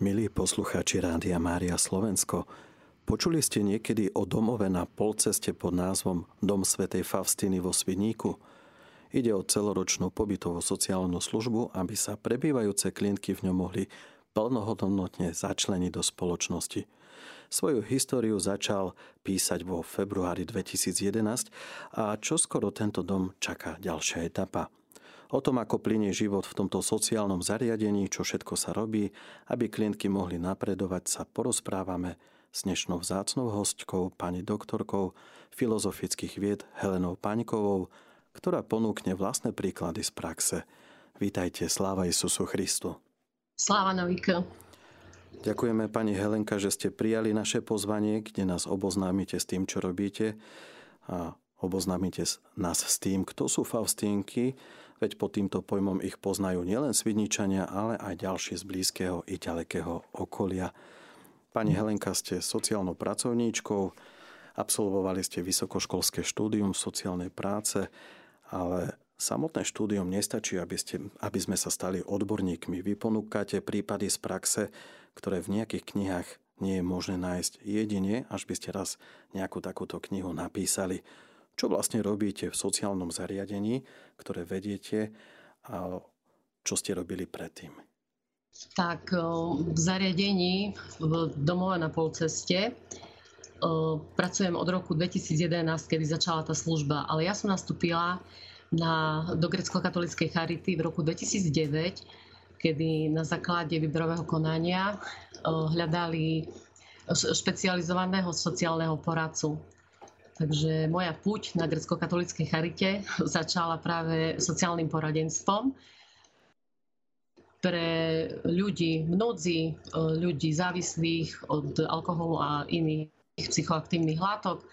Milí poslucháči Rádia Mária Slovensko, počuli ste niekedy o domove na polceste pod názvom Dom svätej Faustiny vo Svidníku? Ide o celoročnú pobytovú sociálnu službu, aby sa prebývajúce klientky v ňom mohli plnohodnotne začleniť do spoločnosti. Svoju históriu začal písať vo februári 2011 a čoskoro tento dom čaká ďalšia etapa – O tom, ako plinie život v tomto sociálnom zariadení, čo všetko sa robí, aby klientky mohli napredovať, sa porozprávame s dnešnou vzácnou hostkou, pani doktorkou filozofických vied Helenou Paňkovou, ktorá ponúkne vlastné príklady z praxe. Vítajte, sláva Isusu Christu. Sláva Novíko. Ďakujeme pani Helenka, že ste prijali naše pozvanie, kde nás oboznámite s tým, čo robíte a oboznámite nás s tým, kto sú Faustínky, veď pod týmto pojmom ich poznajú nielen Svidničania, ale aj ďalší z blízkeho i ďalekého okolia. Pani Helenka, ste sociálnou pracovníčkou, absolvovali ste vysokoškolské štúdium sociálnej práce, ale samotné štúdium nestačí, aby, ste, aby sme sa stali odborníkmi. Vy ponúkate prípady z praxe, ktoré v nejakých knihách nie je možné nájsť jedine, až by ste raz nejakú takúto knihu napísali. Čo vlastne robíte v sociálnom zariadení, ktoré vediete a čo ste robili predtým? Tak v zariadení v domove na polceste pracujem od roku 2011, kedy začala tá služba, ale ja som nastúpila na, do grecko-katolíckej charity v roku 2009, kedy na základe výberového konania hľadali špecializovaného sociálneho poradcu. Takže moja puť na grecko-katolíckej charite začala práve sociálnym poradenstvom pre ľudí, mnodzi e, ľudí závislých od alkoholu a iných psychoaktívnych látok. E,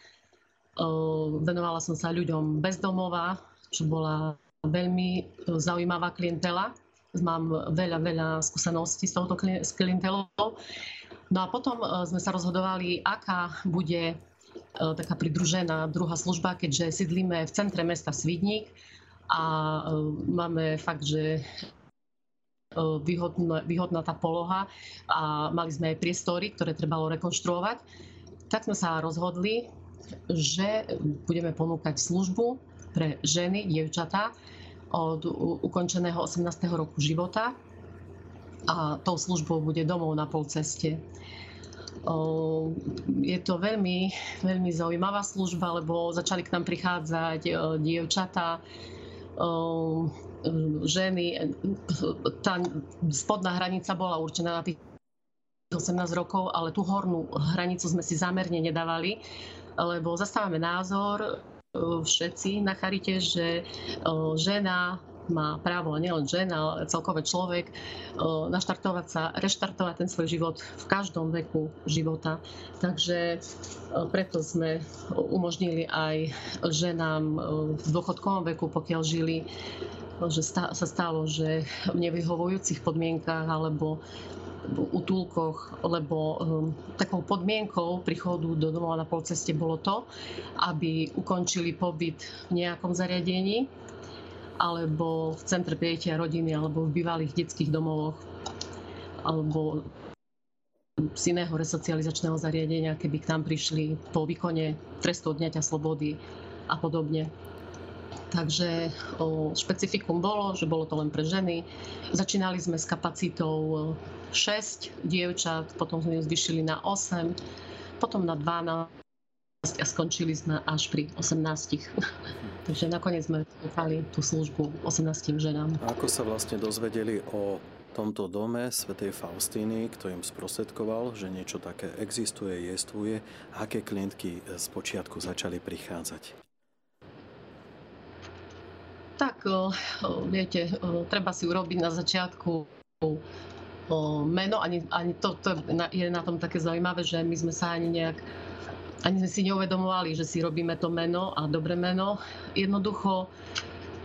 venovala som sa ľuďom bez domova, čo bola veľmi zaujímavá klientela. Mám veľa, veľa skúseností s touto klientelou. No a potom e, sme sa rozhodovali, aká bude E, taká pridružená druhá služba, keďže sídlíme v centre mesta Svidník a e, máme fakt, že e, výhodná, výhodná tá poloha a mali sme aj priestory, ktoré trebalo rekonštruovať, tak sme sa rozhodli, že budeme ponúkať službu pre ženy, dievčatá od ukončeného 18. roku života a tou službou bude domov na polceste. Je to veľmi, veľmi zaujímavá služba, lebo začali k nám prichádzať dievčatá, ženy. Tá spodná hranica bola určená na tých 18 rokov, ale tú hornú hranicu sme si zámerne nedávali, lebo zastávame názor všetci na charite, že žena má právo, nielen žena, ale celkové človek, naštartovať sa, reštartovať ten svoj život v každom veku života. Takže preto sme umožnili aj ženám v dôchodkovom veku, pokiaľ žili, že sa stalo, že v nevyhovujúcich podmienkách alebo útulkoch, lebo takou podmienkou príchodu do domova na polceste bolo to, aby ukončili pobyt v nejakom zariadení, alebo v centre prijatia rodiny, alebo v bývalých detských domovoch, alebo z iného resocializačného zariadenia, keby k nám prišli po výkone trestu odňatia slobody a podobne. Takže o, špecifikum bolo, že bolo to len pre ženy. Začínali sme s kapacitou 6 dievčat, potom sme ju zvyšili na 8, potom na 12 a skončili sme až pri 18. Takže nakoniec sme ponúkali tú službu 18 ženám. A ako sa vlastne dozvedeli o tomto dome svätej Faustíny, kto im sprostredkoval, že niečo také existuje, jestvuje, aké klientky z počiatku začali prichádzať? Tak, viete, treba si urobiť na začiatku meno, ani, ani to, to je na tom také zaujímavé, že my sme sa ani nejak ani sme si neuvedomovali, že si robíme to meno a dobré meno. Jednoducho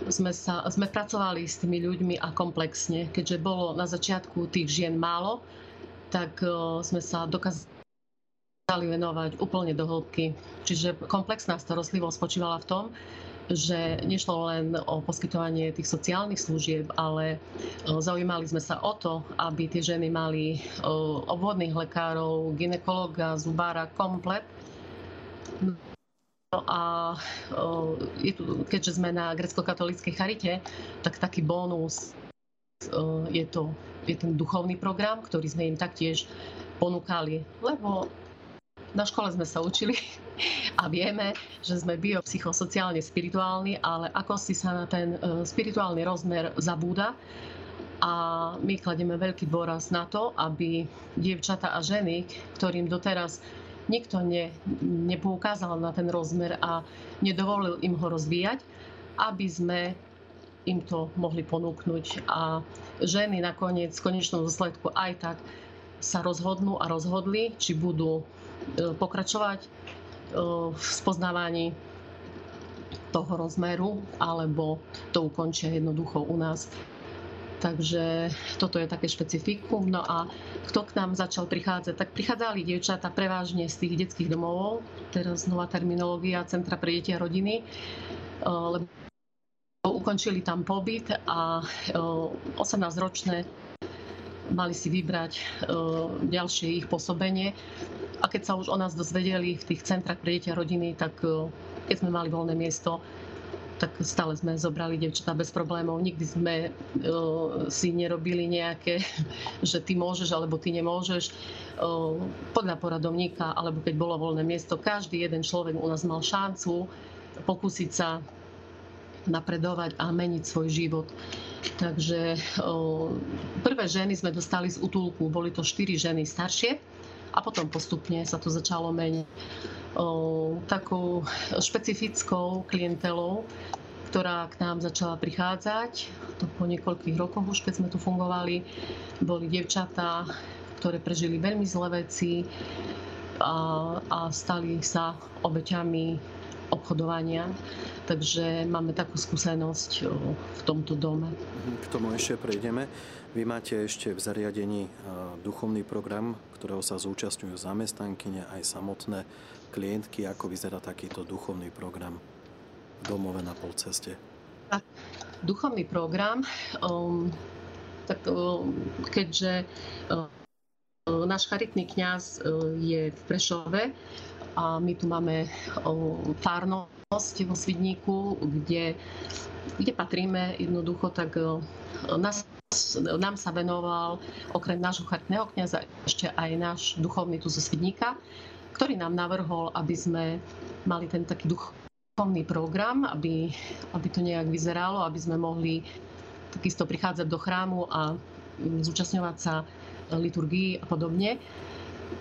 sme, sa, sme pracovali s tými ľuďmi a komplexne. Keďže bolo na začiatku tých žien málo, tak sme sa dokázali venovať úplne do hĺbky. Čiže komplexná starostlivosť spočívala v tom, že nešlo len o poskytovanie tých sociálnych služieb, ale zaujímali sme sa o to, aby tie ženy mali obvodných lekárov, ginekologa, zubára, komplet. No a je tu, keďže sme na grecko-katolíckej charite, tak taký bónus je to je ten duchovný program, ktorý sme im taktiež ponúkali, lebo na škole sme sa učili a vieme, že sme biopsychosociálne spirituálni, ale ako si sa na ten e, spirituálny rozmer zabúda a my kladieme veľký dôraz na to, aby dievčata a ženy, ktorým doteraz nikto ne, nepoukázal na ten rozmer a nedovolil im ho rozvíjať, aby sme im to mohli ponúknuť. A ženy nakoniec v konečnom dôsledku aj tak sa rozhodnú a rozhodli, či budú E, pokračovať e, v spoznávaní toho rozmeru, alebo to ukončia jednoducho u nás. Takže toto je také špecifikum. No a kto k nám začal prichádzať? Tak prichádzali dievčatá prevažne z tých detských domov, teraz nová terminológia Centra pre deti a rodiny, e, lebo ukončili tam pobyt a 18-ročné mali si vybrať ďalšie ich pôsobenie a keď sa už o nás dozvedeli v tých centrách pre deti a rodiny, tak keď sme mali voľné miesto, tak stále sme zobrali devčatá bez problémov. Nikdy sme uh, si nerobili nejaké, že ty môžeš alebo ty nemôžeš. Uh, podľa poradovníka, alebo keď bolo voľné miesto, každý jeden človek u nás mal šancu pokúsiť sa napredovať a meniť svoj život. Takže uh, prvé ženy sme dostali z útulku, boli to štyri ženy staršie, a potom postupne sa to začalo meniť takou špecifickou klientelou, ktorá k nám začala prichádzať. To po niekoľkých rokoch už, keď sme tu fungovali, boli dievčatá, ktoré prežili veľmi zlé veci a, a stali sa obeťami obchodovania. Takže máme takú skúsenosť v tomto dome. K tomu ešte prejdeme. Vy máte ešte v zariadení duchovný program, ktorého sa zúčastňujú zamestnankyne aj samotné klientky. Ako vyzerá takýto duchovný program v domove na polceste? Duchovný program, um, tak um, keďže um, náš charitný kňaz je v Prešove a my tu máme fárnosť vo Svidníku, kde, kde patríme jednoducho, tak nás nám sa venoval okrem nášho chartného kniaza ešte aj náš duchovný tu zo Svidníka, ktorý nám navrhol, aby sme mali ten taký duchovný program, aby, aby to nejak vyzeralo, aby sme mohli takisto prichádzať do chrámu a zúčastňovať sa liturgii a podobne.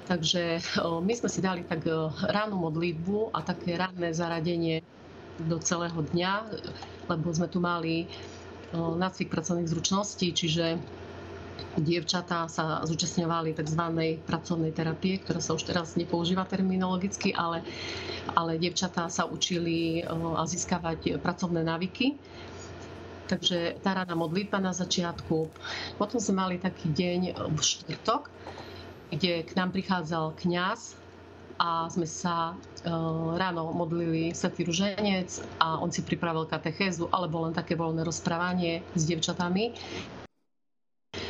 Takže my sme si dali tak ránu modlitbu a také ranné zaradenie do celého dňa, lebo sme tu mali nácvik pracovných zručností, čiže dievčatá sa zúčastňovali tzv. pracovnej terapie, ktorá sa už teraz nepoužíva terminologicky, ale, ale dievčatá sa učili a získavať pracovné návyky. Takže tá rána modlitba na začiatku. Potom sme mali taký deň v štvrtok, kde k nám prichádzal kňaz a sme sa e, ráno modlili Svetý ruženec a on si pripravil katechézu alebo len také voľné rozprávanie s devčatami.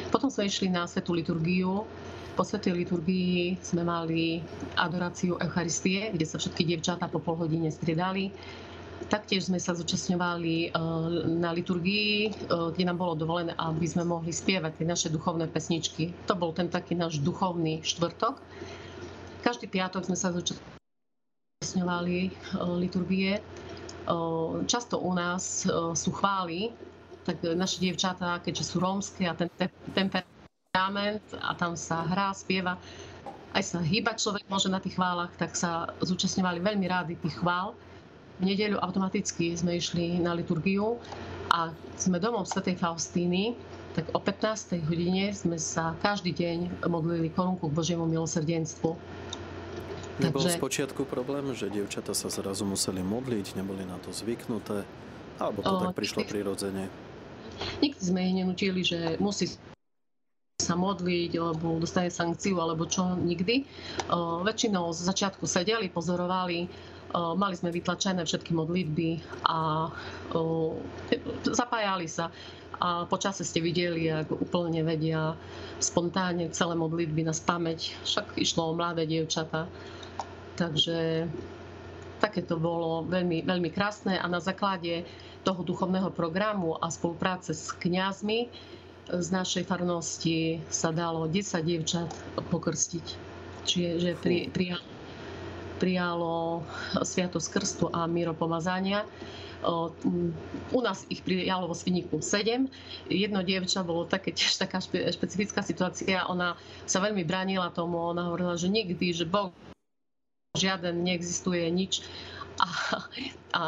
Potom sme išli na Svetú liturgiu. Po Svetej liturgii sme mali adoráciu Eucharistie, kde sa všetky dievčatá po pol hodine striedali. Taktiež sme sa zúčastňovali e, na liturgii, e, kde nám bolo dovolené, aby sme mohli spievať tie naše duchovné pesničky. To bol ten taký náš duchovný štvrtok. Každý piatok sme sa zúčastňovali e, liturgie. Často u nás sú chvály, tak naše dievčatá, keďže sú rómske a ten temperament a tam sa hrá, spieva, aj sa hýbať človek môže na tých chválach, tak sa zúčastňovali veľmi rádi tých chvál. V nedeľu automaticky sme išli na liturgiu a sme domov Svetej Faustíny, tak o 15. hodine sme sa každý deň modlili korunku k Božiemu milosrdenstvu. Nebol Takže... z počiatku problém, že dievčata sa zrazu museli modliť, neboli na to zvyknuté, alebo to o, tak prišlo prirodzene? Nikdy sme ich nenutili, že musí sa modliť, alebo dostane sankciu, alebo čo nikdy. O, väčšinou z začiatku sedeli, pozorovali, Mali sme vytlačené všetky modlitby a zapájali sa. A počase ste videli, ako úplne vedia spontánne celé modlitby na spameť. Však išlo o mladé dievčata. Takže také to bolo veľmi, veľmi krásne a na základe toho duchovného programu a spolupráce s kňazmi z našej farnosti sa dalo 10 dievčat pokrstiť. Čiže pri, prijalo, prijalo Sviatosť krstu a pomazania. U nás ich prijalo vo Sviniku 7. Jedno dievča bolo také, tiež taká špecifická situácia. Ona sa veľmi bránila tomu. Ona hovorila, že nikdy, že Boh žiaden neexistuje nič. A, a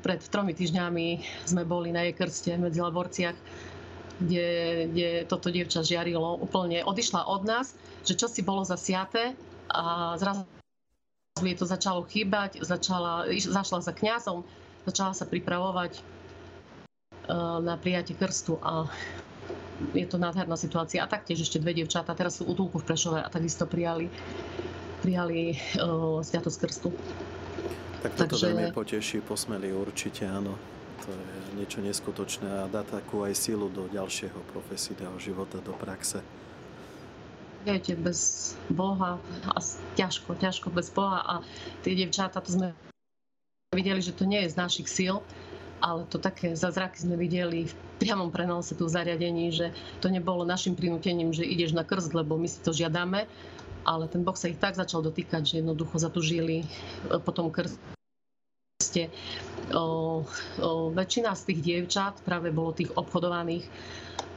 pred tromi týždňami sme boli na jej krste medzi Laborciach kde, kde toto dievča žiarilo, úplne odišla od nás, že čo si bolo zasiaté a zrazu jej to začalo chýbať, začala, zašla za kňazom, začala sa pripravovať e, na prijatie krstu a je to nádherná situácia. A taktiež ešte dve dievčatá, teraz sú útulku v Prešove a takisto prijali, prijali uh, Sviatosť krstu. Tak toto Takže... veľmi poteší, posmeli určite, áno to je niečo neskutočné a dá takú aj sílu do ďalšieho profesijného života, do praxe. Viete, bez Boha a ťažko, ťažko bez Boha a tie devčáta, to sme videli, že to nie je z našich síl, ale to také zázraky sme videli v priamom prenose tu v zariadení, že to nebolo našim prinútením, že ideš na krst, lebo my si to žiadame, ale ten Boh sa ich tak začal dotýkať, že jednoducho zatužili po tom krste. O, o, väčšina z tých dievčat práve bolo tých obchodovaných,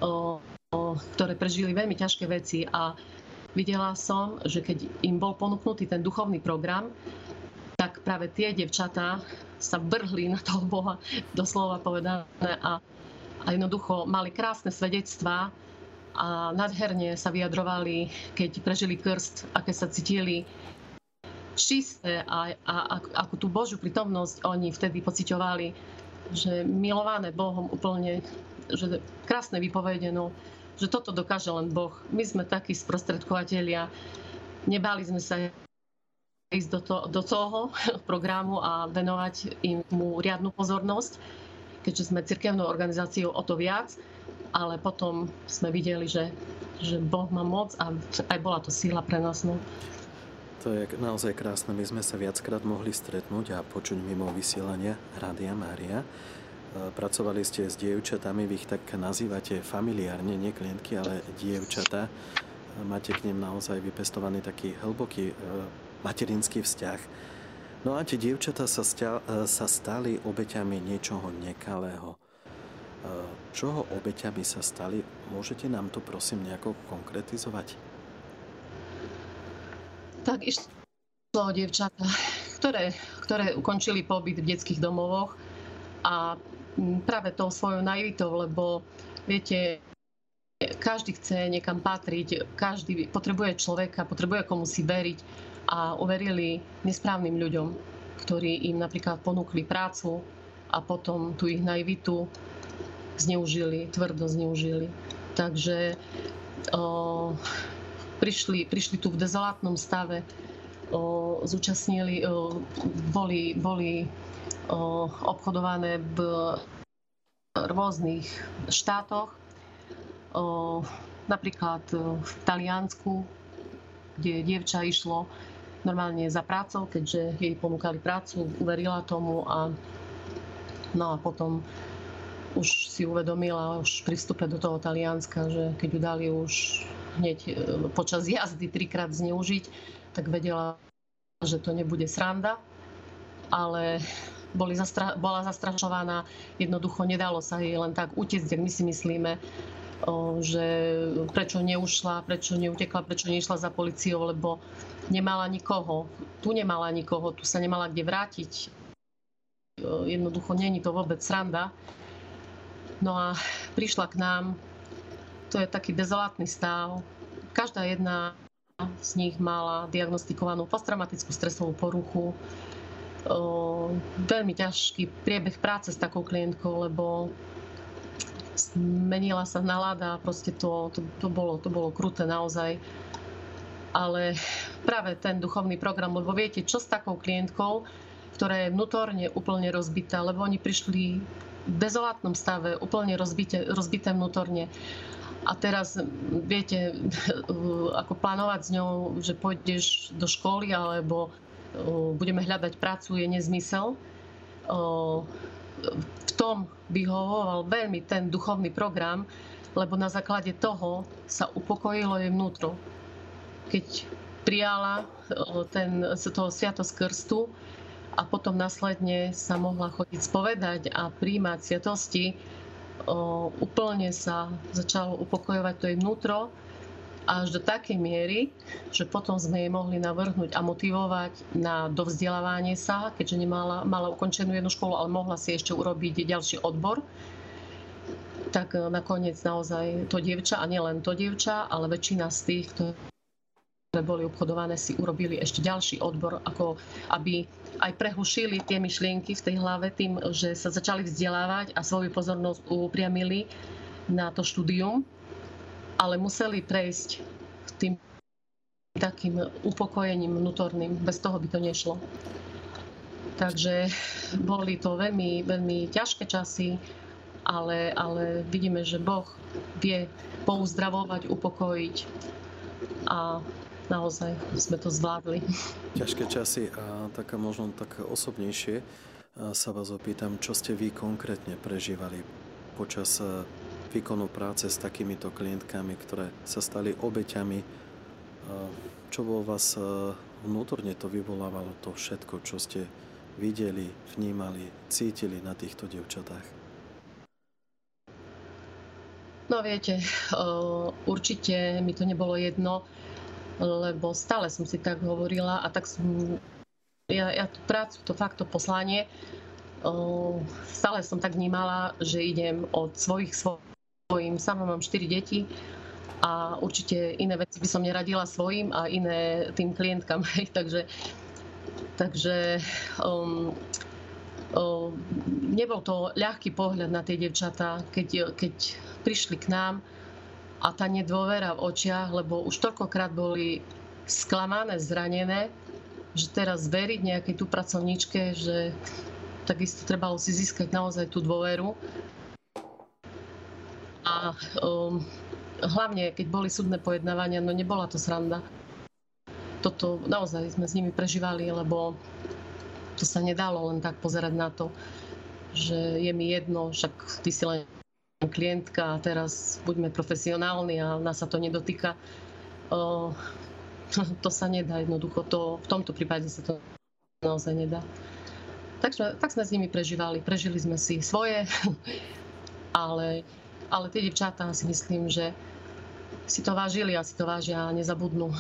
o, ktoré prežili veľmi ťažké veci a videla som, že keď im bol ponúknutý ten duchovný program, tak práve tie devčatá sa vrhli na toho Boha, doslova povedané, a, a jednoducho mali krásne svedectvá a nadherne sa vyjadrovali, keď prežili krst, aké sa cítili čisté a, a, a ako tú Božiu prítomnosť oni vtedy pociťovali, že milované Bohom úplne, že krásne vypovedeno, že toto dokáže len Boh. My sme takí sprostredkovateľia, nebali sme sa ísť do, to, do toho programu a venovať im mu riadnu pozornosť, keďže sme cirkevnou organizáciou o to viac, ale potom sme videli, že, že Boh má moc a aj bola to síla pre nás. No. To je naozaj krásne. My sme sa viackrát mohli stretnúť a počuť mimo vysielania Rádia Mária. E, pracovali ste s dievčatami, vy ich tak nazývate familiárne, nie klientky, ale dievčata. E, máte k nim naozaj vypestovaný taký hlboký e, materinský vzťah. No a tie dievčata sa, sa stali obeťami niečoho nekalého. Čoho obeťami sa stali? Môžete nám to prosím nejako konkretizovať? Tak išlo o dievčatá, ktoré, ktoré ukončili pobyt v detských domovoch a práve tou svojou naivitou, lebo viete, každý chce niekam patriť, každý potrebuje človeka, potrebuje komu si veriť a uverili nesprávnym ľuďom, ktorí im napríklad ponúkli prácu a potom tú ich naivitu zneužili, tvrdo zneužili. Takže o, prišli, prišli tu v dezolátnom stave, o, zúčastnili, o, boli, boli obchodované v rôznych štátoch, napríklad v Taliansku, kde dievča išlo normálne za prácou, keďže jej ponúkali prácu, uverila tomu a no a potom už si uvedomila už pri vstupe do toho Talianska, že keď ju dali už hneď e, počas jazdy trikrát zneužiť, tak vedela, že to nebude sranda. Ale boli zastra- bola zastrašovaná, jednoducho nedalo sa jej len tak utiecť, ak my si myslíme, že prečo neušla, prečo neutekla, prečo nešla za policiou, lebo nemala nikoho. Tu nemala nikoho, tu sa nemala kde vrátiť. Jednoducho není to vôbec sranda. No a prišla k nám to je taký dezolátny stav. Každá jedna z nich mala diagnostikovanú posttraumatickú stresovú poruchu. Veľmi ťažký priebeh práce s takou klientkou, lebo menila sa nálada, proste to, to, to, bolo, to bolo kruté naozaj. Ale práve ten duchovný program, lebo viete, čo s takou klientkou, ktorá je vnútorne úplne rozbitá, lebo oni prišli v dezolátnom stave, úplne rozbité, rozbité vnútorne. A teraz viete, ako plánovať s ňou, že pôjdeš do školy alebo budeme hľadať prácu, je nezmysel. V tom vyhovoval veľmi ten duchovný program, lebo na základe toho sa upokojilo jej vnútro. Keď prijala ten, toho sviatosť krstu a potom následne sa mohla chodiť spovedať a príjmať sviatosti, úplne sa začalo upokojovať to jej vnútro až do takej miery, že potom sme jej mohli navrhnúť a motivovať na dovzdelávanie sa, keďže nemala, mala ukončenú jednu školu, ale mohla si ešte urobiť ďalší odbor. Tak e, nakoniec naozaj to dievča, a nielen to dievča, ale väčšina z tých, ktoré boli obchodované, si urobili ešte ďalší odbor, ako aby aj prehlušili tie myšlienky v tej hlave tým, že sa začali vzdelávať a svoju pozornosť upriamili na to štúdium, ale museli prejsť tým takým upokojením vnútorným. Bez toho by to nešlo. Takže boli to veľmi, veľmi ťažké časy, ale, ale vidíme, že Boh vie pouzdravovať, upokojiť a naozaj sme to zvládli. Ťažké časy a taká možno tak osobnejšie sa vás opýtam, čo ste vy konkrétne prežívali počas výkonu práce s takýmito klientkami, ktoré sa stali obeťami. Čo vo vás vnútorne to vyvolávalo to všetko, čo ste videli, vnímali, cítili na týchto devčatách? No viete, určite mi to nebolo jedno lebo stále som si tak hovorila a tak som, ja, ja tú prácu, to fakt, to poslanie, stále som tak vnímala, že idem od svojich svojim, sama mám 4 deti a určite iné veci by som neradila svojim a iné tým klientkam. takže takže um, um, nebol to ľahký pohľad na tie devčatá, keď, keď prišli k nám a tá nedôvera v očiach, lebo už toľkokrát boli sklamané, zranené, že teraz veriť nejakej tu pracovníčke, že takisto trebalo si získať naozaj tú dôveru. A um, hlavne, keď boli súdne pojednávania, no nebola to sranda. Toto naozaj sme s nimi prežívali, lebo to sa nedalo len tak pozerať na to, že je mi jedno, však ty si len klientka a teraz buďme profesionálni a nás sa to nedotýka. To, to sa nedá jednoducho. To, v tomto prípade sa to naozaj nedá. Takže tak sme s nimi prežívali. Prežili sme si svoje, ale, ale tie devčatá si myslím, že si to vážili a si to vážia a nezabudnú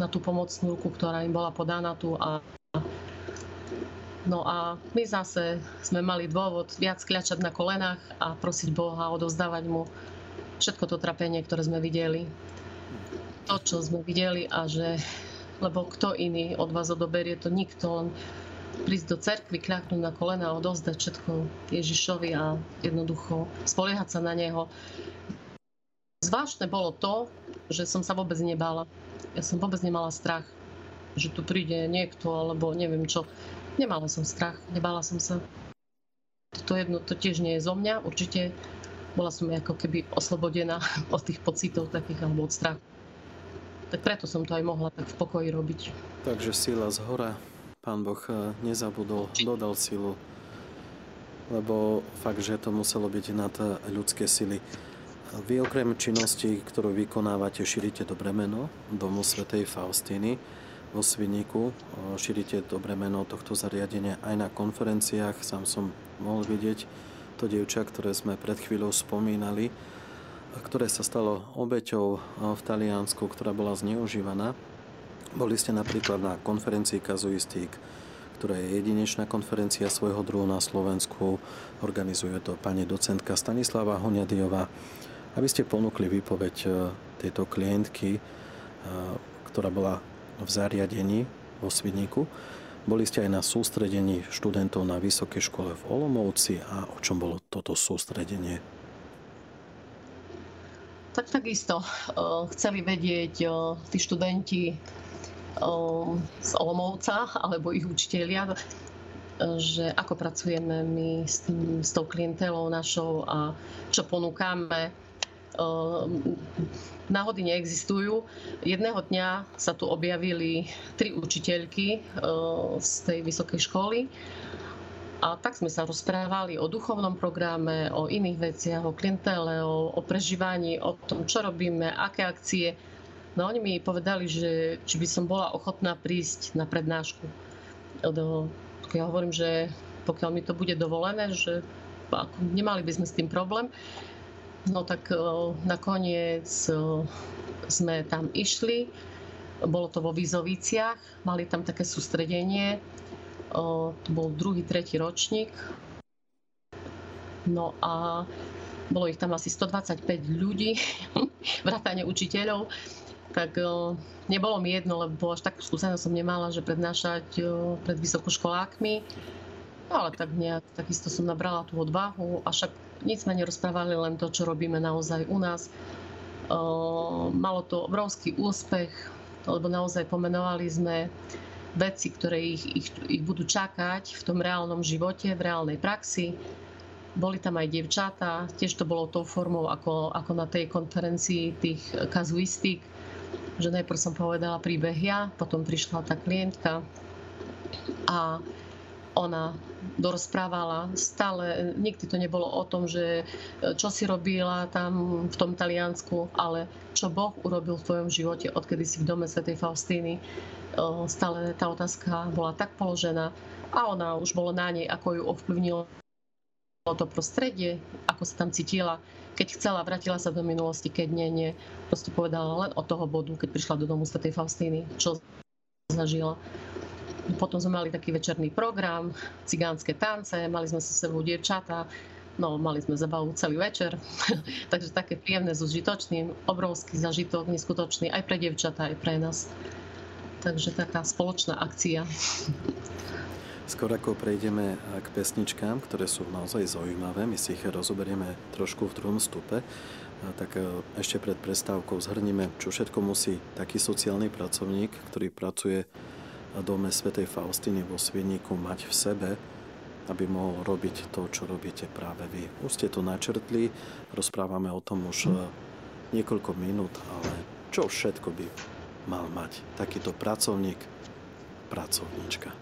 na tú pomocnú ruku, ktorá im bola podaná tu a No a my zase sme mali dôvod viac kľačať na kolenách a prosiť Boha odovzdávať mu všetko to trapenie, ktoré sme videli. To, čo sme videli a že, lebo kto iný od vás odoberie to nikto, len prísť do cerkvy, kľaknúť na kolena odovzdať všetko Ježišovi a jednoducho spoliehať sa na Neho. Zvláštne bolo to, že som sa vôbec nebála. Ja som vôbec nemala strach, že tu príde niekto alebo neviem čo Nemala som strach, nebala som sa. To jedno, to tiež nie je zo mňa. Určite bola som ako keby oslobodená od tých pocitov takých alebo od strachu. Tak preto som to aj mohla tak v pokoji robiť. Takže sila z hora. Pán Boh eh, nezabudol, dodal silu. Lebo fakt, že to muselo byť nad eh, ľudské sily. Vy okrem činnosti, ktorú vykonávate, šírite dobré meno Domu Svetej Faustíny vo Sviníku. Šírite dobré meno tohto zariadenia aj na konferenciách. Sám som mohol vidieť to dievča, ktoré sme pred chvíľou spomínali, ktoré sa stalo obeťou v Taliansku, ktorá bola zneužívaná. Boli ste napríklad na konferencii kazuistík, ktorá je jedinečná konferencia svojho druhu na Slovensku. Organizuje to pani docentka Stanislava Honiadiová. Aby ste ponúkli výpoveď e, tejto klientky, e, ktorá bola v zariadení vo Svidníku. Boli ste aj na sústredení študentov na Vysokej škole v Olomovci a o čom bolo toto sústredenie? Tak takisto chceli vedieť tí študenti z Olomovca alebo ich učitelia, že ako pracujeme my s, tým, s tou klientelou našou a čo ponúkame. Náhody neexistujú. Jedného dňa sa tu objavili tri učiteľky z tej vysokej školy a tak sme sa rozprávali o duchovnom programe, o iných veciach, o klientele, o, o prežívaní, o tom, čo robíme, aké akcie. No oni mi povedali, že či by som bola ochotná prísť na prednášku. Ja hovorím, že pokiaľ mi to bude dovolené, že nemali by sme s tým problém. No tak nakoniec sme tam išli. Bolo to vo Vizoviciach, mali tam také sústredenie to bol druhý, tretí ročník. No a bolo ich tam asi 125 ľudí, vrátane učiteľov, tak nebolo mi jedno, lebo až takú skúsenosť som nemala, že prednášať pred vysokoškolákmi. No ale tak nejak, takisto som nabrala tú odvahu a však nic sme nerozprávali, len to, čo robíme naozaj u nás. Malo to obrovský úspech, lebo naozaj pomenovali sme veci, ktoré ich, ich, ich budú čakať v tom reálnom živote, v reálnej praxi. Boli tam aj devčatá, tiež to bolo tou formou ako, ako na tej konferencii tých kazuistik, že najprv som povedala príbeh ja, potom prišla tá klientka a ona dorozprávala stále, nikdy to nebolo o tom, že čo si robila tam v tom Taliansku, ale čo Boh urobil v tvojom živote, odkedy si v dome Sv. Faustíny stále tá otázka bola tak položená a ona už bolo na nej, ako ju ovplyvnilo to prostredie, ako sa tam cítila. Keď chcela, vrátila sa do minulosti, keď nie, nie. Proste povedala len od toho bodu, keď prišla do domu Sv. Faustíny, čo zažila. Potom sme mali taký večerný program, cigánske tance, mali sme sa sebou dievčatá, no mali sme zabavu celý večer, takže také príjemné s užitočným, obrovský zažitok, neskutočný aj pre dievčatá, aj pre nás. Takže taká spoločná akcia. Skôr ako prejdeme k pesničkám, ktoré sú naozaj zaujímavé, my si ich rozoberieme trošku v druhom stupe, tak e, ešte pred prestávkou zhrníme, čo všetko musí taký sociálny pracovník, ktorý pracuje v dome svätej Faustiny vo Sviníku mať v sebe, aby mohol robiť to, čo robíte práve vy. Už ste to načrtli, rozprávame o tom už e, niekoľko minút, ale čo všetko by mal mať takýto pracovník, pracovníčka?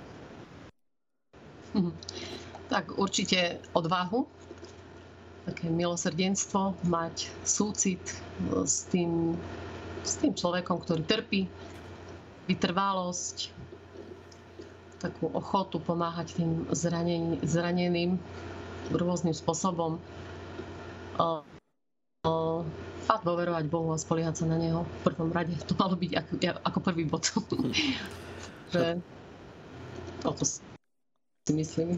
Mhm. Tak určite odvahu, také milosrdenstvo, mať súcit s tým, s tým človekom, ktorý trpí, vytrvalosť, takú ochotu pomáhať tým zranen- zraneným rôznym spôsobom fakt dôverovať Bohu a spoliehať sa na Neho v prvom rade. To malo byť ako, ako prvý bod. že toto si myslím.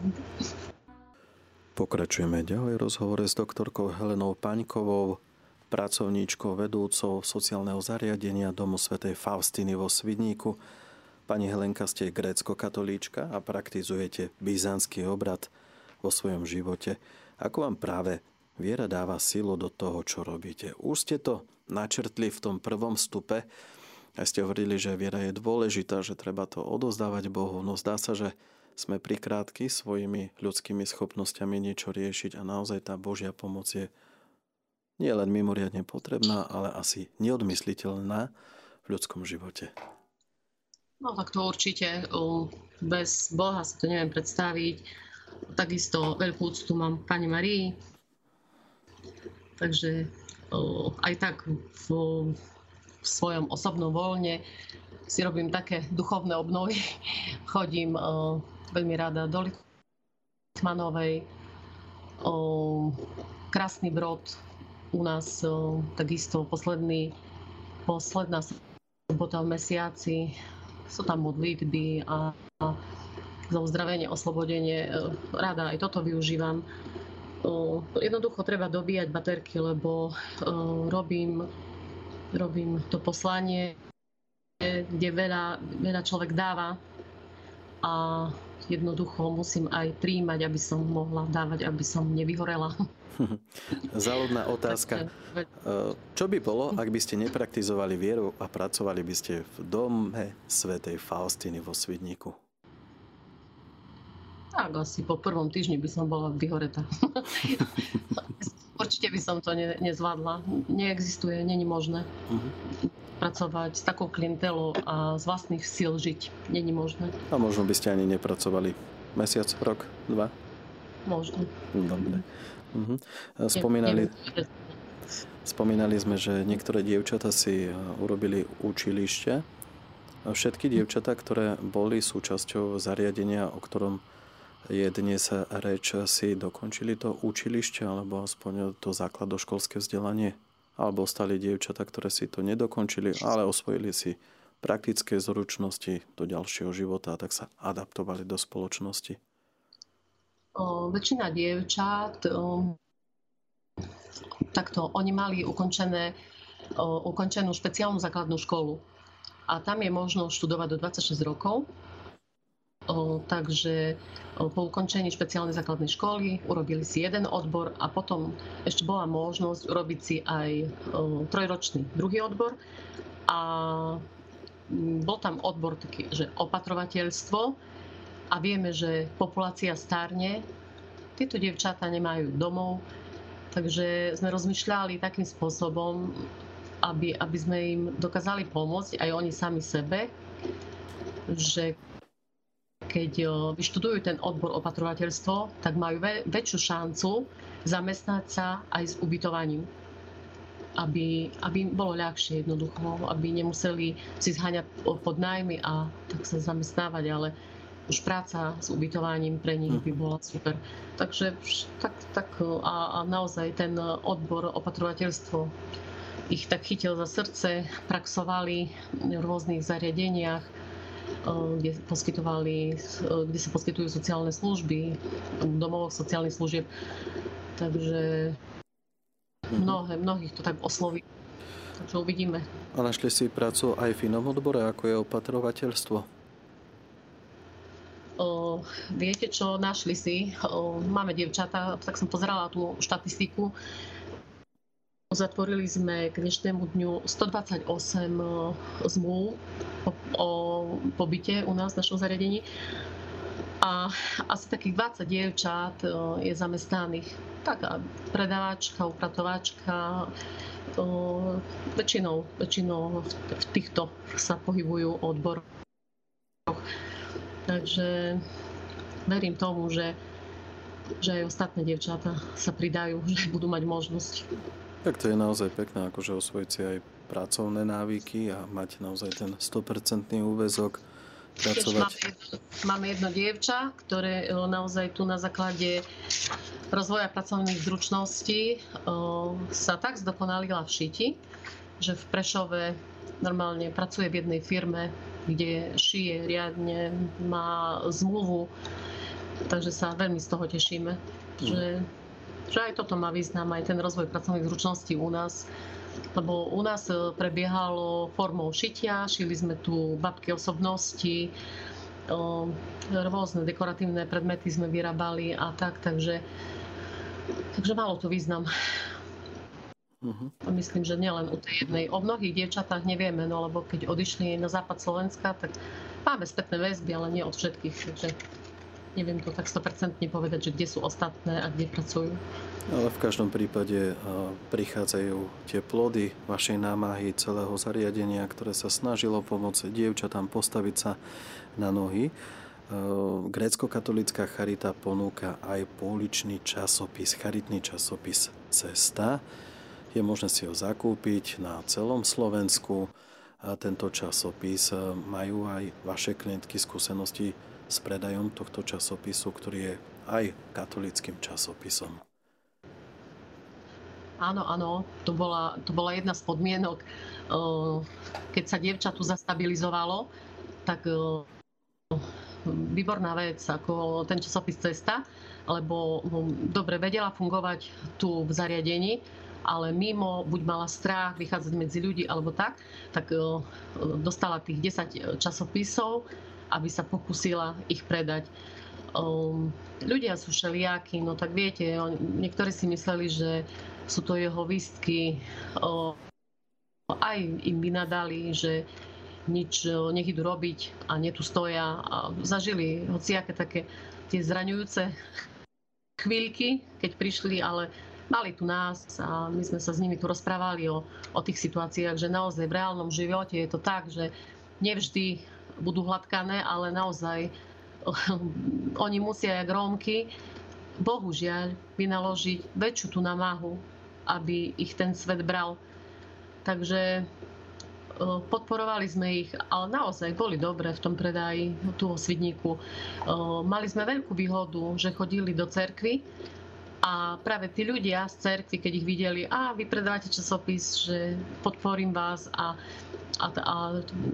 Pokračujeme ďalej rozhovore s doktorkou Helenou Paňkovou, pracovníčkou, vedúcou sociálneho zariadenia Domu svätej Faustiny vo Svidníku. Pani Helenka, ste grécko-katolíčka a praktizujete byzantský obrad vo svojom živote. Ako vám práve Viera dáva silu do toho, čo robíte. Už ste to načrtli v tom prvom stupe a ste hovorili, že viera je dôležitá, že treba to odozdávať Bohu. No zdá sa, že sme prikrátky svojimi ľudskými schopnosťami niečo riešiť a naozaj tá Božia pomoc je nie len mimoriadne potrebná, ale asi neodmysliteľná v ľudskom živote. No tak to určite. Bez Boha si to neviem predstaviť. Takisto veľkú úctu mám Pani Marii, Takže aj tak v, v svojom osobnom voľne si robím také duchovné obnovy. Chodím veľmi rada do Litmanovej. Krásny brod u nás takisto posledný, posledná sobota v mesiaci. Sú tam modlitby a, a za uzdravenie, oslobodenie. Rada aj toto využívam jednoducho treba dobíjať baterky, lebo robím, robím to poslanie, kde veľa, veľa človek dáva a jednoducho musím aj príjmať, aby som mohla dávať, aby som nevyhorela. Záľudná otázka. Čo by bolo, ak by ste nepraktizovali vieru a pracovali by ste v dome svätej Faustiny vo Svidníku? Tak asi po prvom týždni by som bola vyhoretá. Určite by som to ne, nezvládla. Neexistuje, není možné uh-huh. pracovať s takou klientelou a z vlastných síl žiť. Není možné. A možno by ste ani nepracovali mesiac, rok, dva? Možno. Dobre. Uh-huh. Spomínali, spomínali sme, že niektoré dievčata si urobili učilište. Všetky dievčatá, ktoré boli súčasťou zariadenia, o ktorom je dnes reč, si dokončili to učilište alebo aspoň to základoškolské vzdelanie? Alebo ostali dievčata, ktoré si to nedokončili, ale osvojili si praktické zručnosti do ďalšieho života a tak sa adaptovali do spoločnosti? O, väčšina dievčat o, takto, oni mali ukončené, o, ukončenú špeciálnu základnú školu. A tam je možno študovať do 26 rokov takže po ukončení špeciálnej základnej školy urobili si jeden odbor a potom ešte bola možnosť urobiť si aj trojročný druhý odbor. A bol tam odbor taký, že opatrovateľstvo a vieme, že populácia stárne, tieto devčatá nemajú domov, takže sme rozmýšľali takým spôsobom, aby, aby sme im dokázali pomôcť aj oni sami sebe, že keď vyštudujú ten odbor opatrovateľstvo, tak majú väčšiu šancu zamestnať sa aj s ubytovaním. Aby, aby bolo ľahšie jednoducho, aby nemuseli si zháňať pod nájmy a tak sa zamestnávať, ale už práca s ubytovaním pre nich by bola super. Takže tak, tak a, a naozaj ten odbor opatrovateľstvo ich tak chytil za srdce, praxovali v rôznych zariadeniach, kde, poskytovali, kde sa poskytujú sociálne služby, domov sociálnych služieb. Takže mnohé, mnohých to tak osloví. Takže uvidíme. A našli si prácu aj v inom odbore, ako je opatrovateľstvo? O, viete čo, našli si. O, máme dievčatá, tak som pozerala tú štatistiku. Zatvorili sme k dnešnému dňu 128 zmluv o, pobyte u nás v našom zariadení a asi takých 20 dievčat je zamestnaných. Taká predávačka, upratovačka, väčšinou, väčšinou v týchto sa pohybujú odboroch. Takže verím tomu, že, že aj ostatné dievčatá sa pridajú, že budú mať možnosť. Tak to je naozaj pekné, akože osvojiť si aj pracovné návyky a mať naozaj ten 100% úvezok, pracovať. Máme jedno, máme jedno dievča, ktoré e, naozaj tu na základe rozvoja pracovných zručností e, sa tak zdokonalila v šiti, že v Prešove normálne pracuje v jednej firme, kde šije riadne, má zmluvu, takže sa veľmi z toho tešíme. Že že aj toto má význam, aj ten rozvoj pracovných zručností u nás. Lebo u nás e, prebiehalo formou šitia, šili sme tu babky osobnosti, rôzne dekoratívne predmety sme vyrábali a tak, takže, takže malo to význam. Uh-huh. Myslím, že nielen u tej jednej. O mnohých dievčatách nevieme, no lebo keď odišli na západ Slovenska, tak máme spätné väzby, ale nie od všetkých. Takže neviem to tak 100% povedať, že kde sú ostatné a kde pracujú. Ale v každom prípade prichádzajú tie plody vašej námahy celého zariadenia, ktoré sa snažilo pomôcť dievčatám postaviť sa na nohy. Grécko-katolická charita ponúka aj pouličný časopis, charitný časopis Cesta. Je možné si ho zakúpiť na celom Slovensku. A tento časopis majú aj vaše klientky skúsenosti s predajom tohto časopisu, ktorý je aj katolickým časopisom. Áno, áno, to bola, to bola jedna z podmienok. Keď sa dievča tu zastabilizovalo, tak výborná vec, ako ten časopis Cesta, lebo dobre vedela fungovať tu v zariadení, ale mimo, buď mala strach vychádzať medzi ľudí alebo tak, tak dostala tých 10 časopisov aby sa pokusila ich predať. Um, ľudia sú všelijakí, no tak viete, niektorí si mysleli, že sú to jeho výstky. Um, aj im by nadali, že nič, nech idú robiť a nie tu stoja a zažili hociaké také tie zraňujúce chvíľky, keď prišli, ale mali tu nás a my sme sa s nimi tu rozprávali o, o tých situáciách, že naozaj v reálnom živote je to tak, že nevždy budú hladkané, ale naozaj oni musia, jak Rómky, bohužiaľ vynaložiť väčšiu tú namahu, aby ich ten svet bral. Takže podporovali sme ich, ale naozaj boli dobré v tom predaji tu vo Svidníku. Mali sme veľkú výhodu, že chodili do cerkvy a práve tí ľudia z cerkvy, keď ich videli, a vy predávate časopis, že podporím vás a, a, a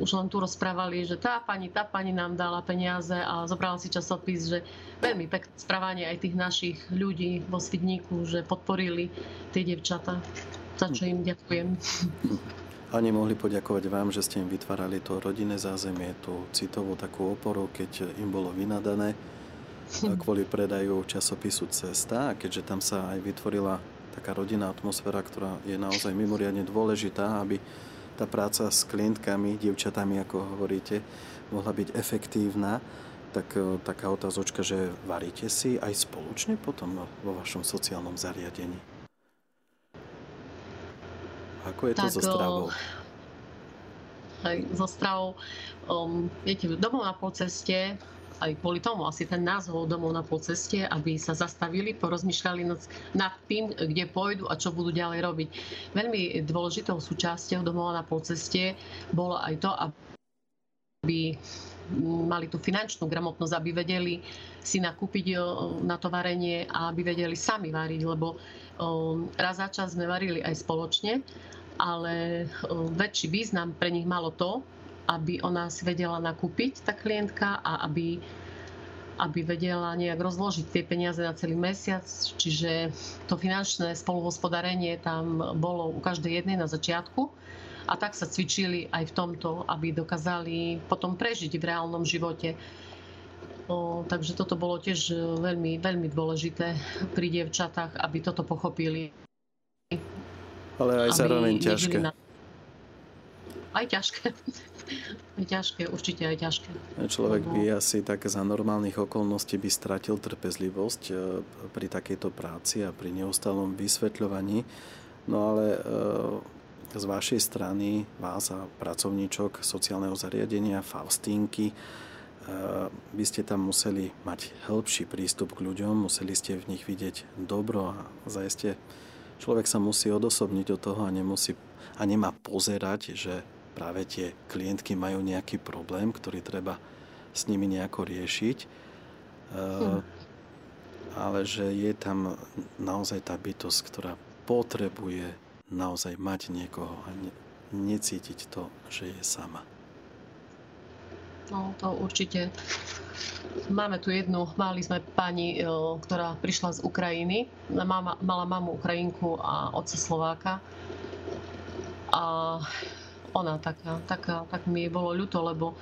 už len tu rozprávali, že tá pani, tá pani nám dala peniaze a zobrala si časopis, že veľmi pekné správanie aj tých našich ľudí vo Svidníku, že podporili tie devčata, za čo im ďakujem. A nemohli poďakovať vám, že ste im vytvárali to rodinné zázemie, tú citovú takú oporu, keď im bolo vynadané kvôli predaju časopisu Cesta. A keďže tam sa aj vytvorila taká rodinná atmosféra, ktorá je naozaj mimoriadne dôležitá, aby tá práca s klientkami, dievčatami, ako hovoríte, mohla byť efektívna, tak e, taká otázočka, že varíte si aj spoločne potom vo vašom sociálnom zariadení? Ako je to tak, so stravou? Aj so stravou. Um, viete, domov na polceste, aj kvôli tomu asi ten názov domov na polceste, aby sa zastavili, porozmýšľali nad tým, kde pôjdu a čo budú ďalej robiť. Veľmi dôležitou súčasťou domov na polceste bolo aj to, aby mali tú finančnú gramotnosť, aby vedeli si nakúpiť na to varenie a aby vedeli sami variť, lebo raz za čas sme varili aj spoločne ale väčší význam pre nich malo to, aby ona si vedela nakúpiť, tá klientka, a aby, aby vedela nejak rozložiť tie peniaze na celý mesiac. Čiže to finančné spoluhospodárenie tam bolo u každej jednej na začiatku. A tak sa cvičili aj v tomto, aby dokázali potom prežiť v reálnom živote. O, takže toto bolo tiež veľmi, veľmi dôležité pri dievčatách, aby toto pochopili. Ale aj zároveň ťažké. Na... Aj ťažké. aj ťažké, určite aj ťažké. Človek by asi tak za normálnych okolností by stratil trpezlivosť e, pri takejto práci a pri neustálom vysvetľovaní. No ale e, z vašej strany, vás a pracovníčok sociálneho zariadenia Faustínky, by e, ste tam museli mať hĺbší prístup k ľuďom, museli ste v nich vidieť dobro a zajeste Človek sa musí odosobniť od toho a, nemusí, a nemá pozerať, že práve tie klientky majú nejaký problém, ktorý treba s nimi nejako riešiť. Hm. Ale že je tam naozaj tá bytosť, ktorá potrebuje naozaj mať niekoho a ne, necítiť to, že je sama. No, to určite. Máme tu jednu, mali sme pani, e, ktorá prišla z Ukrajiny. Mama, mala mamu Ukrajinku a otca Slováka. A ona taká, taká, tak mi bolo ľúto, lebo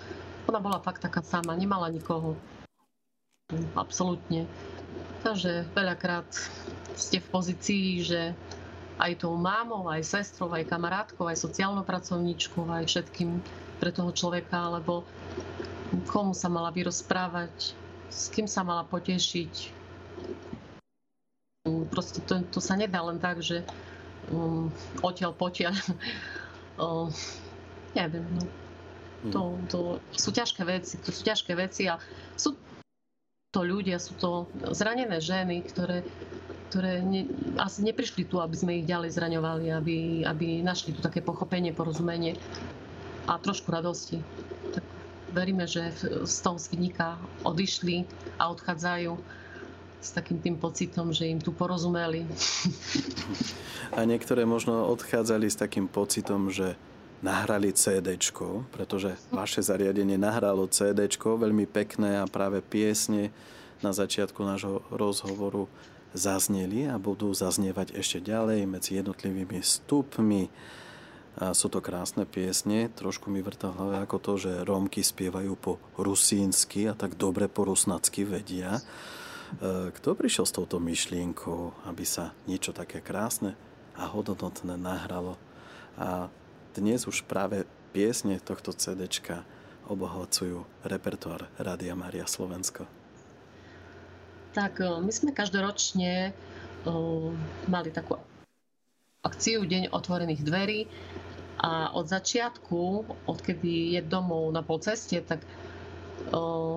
ona bola fakt taká sama, nemala nikoho. Absolútne. Takže veľakrát ste v pozícii, že aj tou mámou, aj sestrou, aj kamarátkou, aj sociálnou pracovníčkou, aj všetkým pre toho človeka, lebo komu sa mala vyrozprávať, s kým sa mala potešiť. Proste to, to sa nedá len tak, že um, odtiaľ potiaľ. Uh, neviem, no. To, to sú ťažké veci, to sú ťažké veci a sú to ľudia, sú to zranené ženy, ktoré, ktoré ne, asi neprišli tu, aby sme ich ďalej zraňovali, aby, aby našli tu také pochopenie, porozumenie a trošku radosti veríme, že z toho svidníka odišli a odchádzajú s takým tým pocitom, že im tu porozumeli. A niektoré možno odchádzali s takým pocitom, že nahrali CD, pretože vaše zariadenie nahralo CD, veľmi pekné a práve piesne na začiatku nášho rozhovoru zazneli a budú zaznievať ešte ďalej medzi jednotlivými stupmi a sú to krásne piesne, trošku mi vrta hlave ako to, že Rómky spievajú po rusínsky a tak dobre po rusnacky vedia. E, kto prišiel s touto myšlienkou, aby sa niečo také krásne a hodnotné nahralo? A dnes už práve piesne tohto CDčka obohacujú repertoár Rádia Maria Slovensko? Tak e, my sme každoročne uh, mali takú akciu Deň otvorených dverí a od začiatku, odkedy je domov na polceste, tak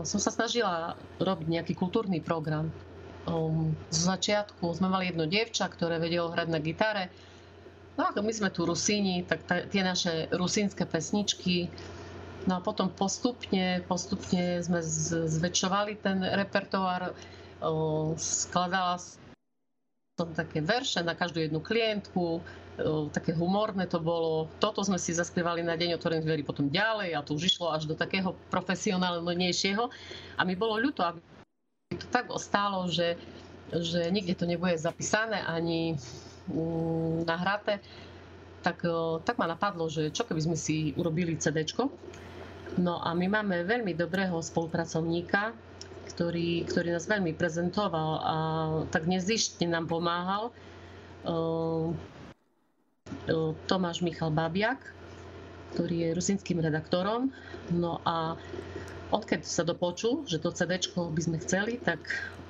som sa snažila robiť nejaký kultúrny program. Z začiatku sme mali jedno dievča, ktoré vedelo hrať na gitare. No a my sme tu Rusíni, tak ta, tie naše rusínske pesničky. No a potom postupne, postupne sme zväčšovali ten repertoár. Skladala som také verše na každú jednu klientku, také humorné to bolo. Toto sme si zaspievali na deň otvorených dverí potom ďalej a to už išlo až do takého profesionálnejšieho. A mi bolo ľúto, aby to tak ostálo, že, že nikde to nebude zapísané ani mm, nahraté. Tak, tak ma napadlo, že čo keby sme si urobili CD. No a my máme veľmi dobrého spolupracovníka, ktorý, ktorý nás veľmi prezentoval a tak nezištne nám pomáhal. Tomáš Michal Babiak, ktorý je rusinským redaktorom. No a on keď sa dopočul, že to CD by sme chceli, tak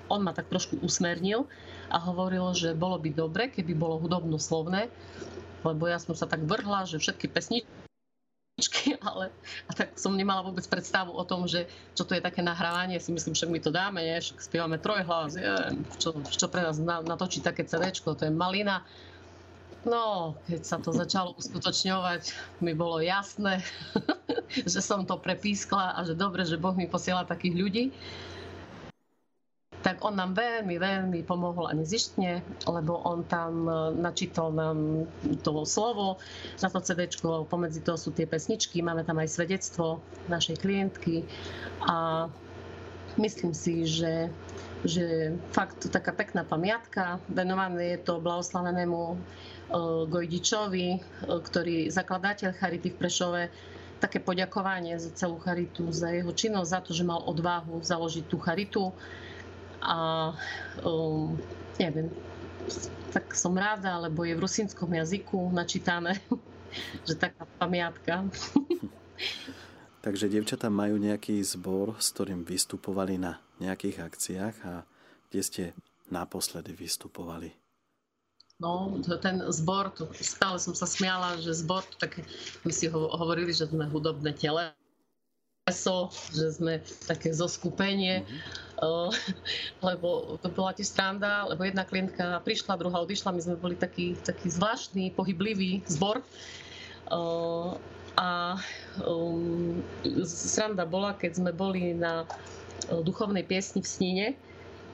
on ma tak trošku usmernil a hovoril, že bolo by dobre, keby bolo hudobno-slovné, lebo ja som sa tak vrhla, že všetky pesničky ale a tak som nemala vôbec predstavu o tom, že čo to je také nahrávanie, si myslím, že my to dáme, nie? však spievame trojhlas, čo, čo pre nás natočí také CD, to je malina. No, keď sa to začalo uskutočňovať, mi bolo jasné, že som to prepískla a že dobre, že Boh mi posiela takých ľudí. Tak on nám veľmi, veľmi pomohol a nezištne, lebo on tam e, načítal nám to slovo na to CD, pomedzi toho sú tie pesničky, máme tam aj svedectvo našej klientky a myslím si, že, že fakt taká pekná pamiatka, venované je to blahoslavenému e, Gojdičovi, e, ktorý zakladateľ Charity v Prešove, také poďakovanie za celú charitu, za jeho činnosť, za to, že mal odvahu založiť tú charitu a um, neviem, tak som ráda, lebo je v rusínskom jazyku načítané, že taká pamiatka. Takže devčatá majú nejaký zbor, s ktorým vystupovali na nejakých akciách a kde ste naposledy vystupovali? No, ten zbor, to stále som sa smiala, že zbor, tak my si ho, hovorili, že sme hudobné tele, že sme také zoskupenie, mm-hmm. lebo to bola tiež stranda, lebo jedna klientka prišla, druhá odišla, my sme boli taký, taký zvláštny, pohyblivý zbor. Eh, a um, sranda bola, keď sme boli na eh, duchovnej piesni v Sníne,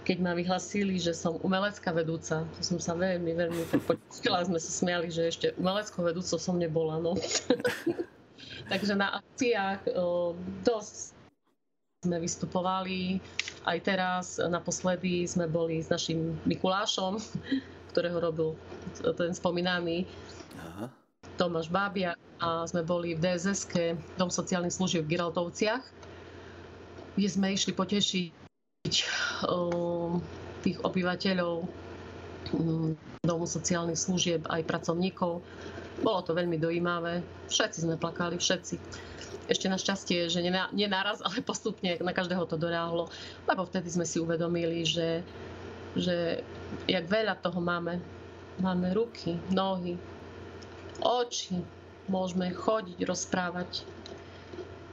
keď ma vyhlasili, že som umelecká vedúca. To som sa veľmi, veľmi tak potešila, sme sa smiali, že ešte umeleckou vedúcou som nebola. No. Takže na akciách dosť sme vystupovali. Aj teraz naposledy sme boli s našim Mikulášom, ktorého robil ten spomínaný Aha. Tomáš Bábia a sme boli v dss Dom sociálnych služieb v Giraltovciach, kde sme išli potešiť tých obyvateľov Domu sociálnych služieb aj pracovníkov bolo to veľmi dojímavé. Všetci sme plakali, všetci. Ešte našťastie, že nie naraz, ale postupne na každého to doráhlo. Lebo vtedy sme si uvedomili, že, že jak veľa toho máme. Máme ruky, nohy, oči, môžeme chodiť, rozprávať.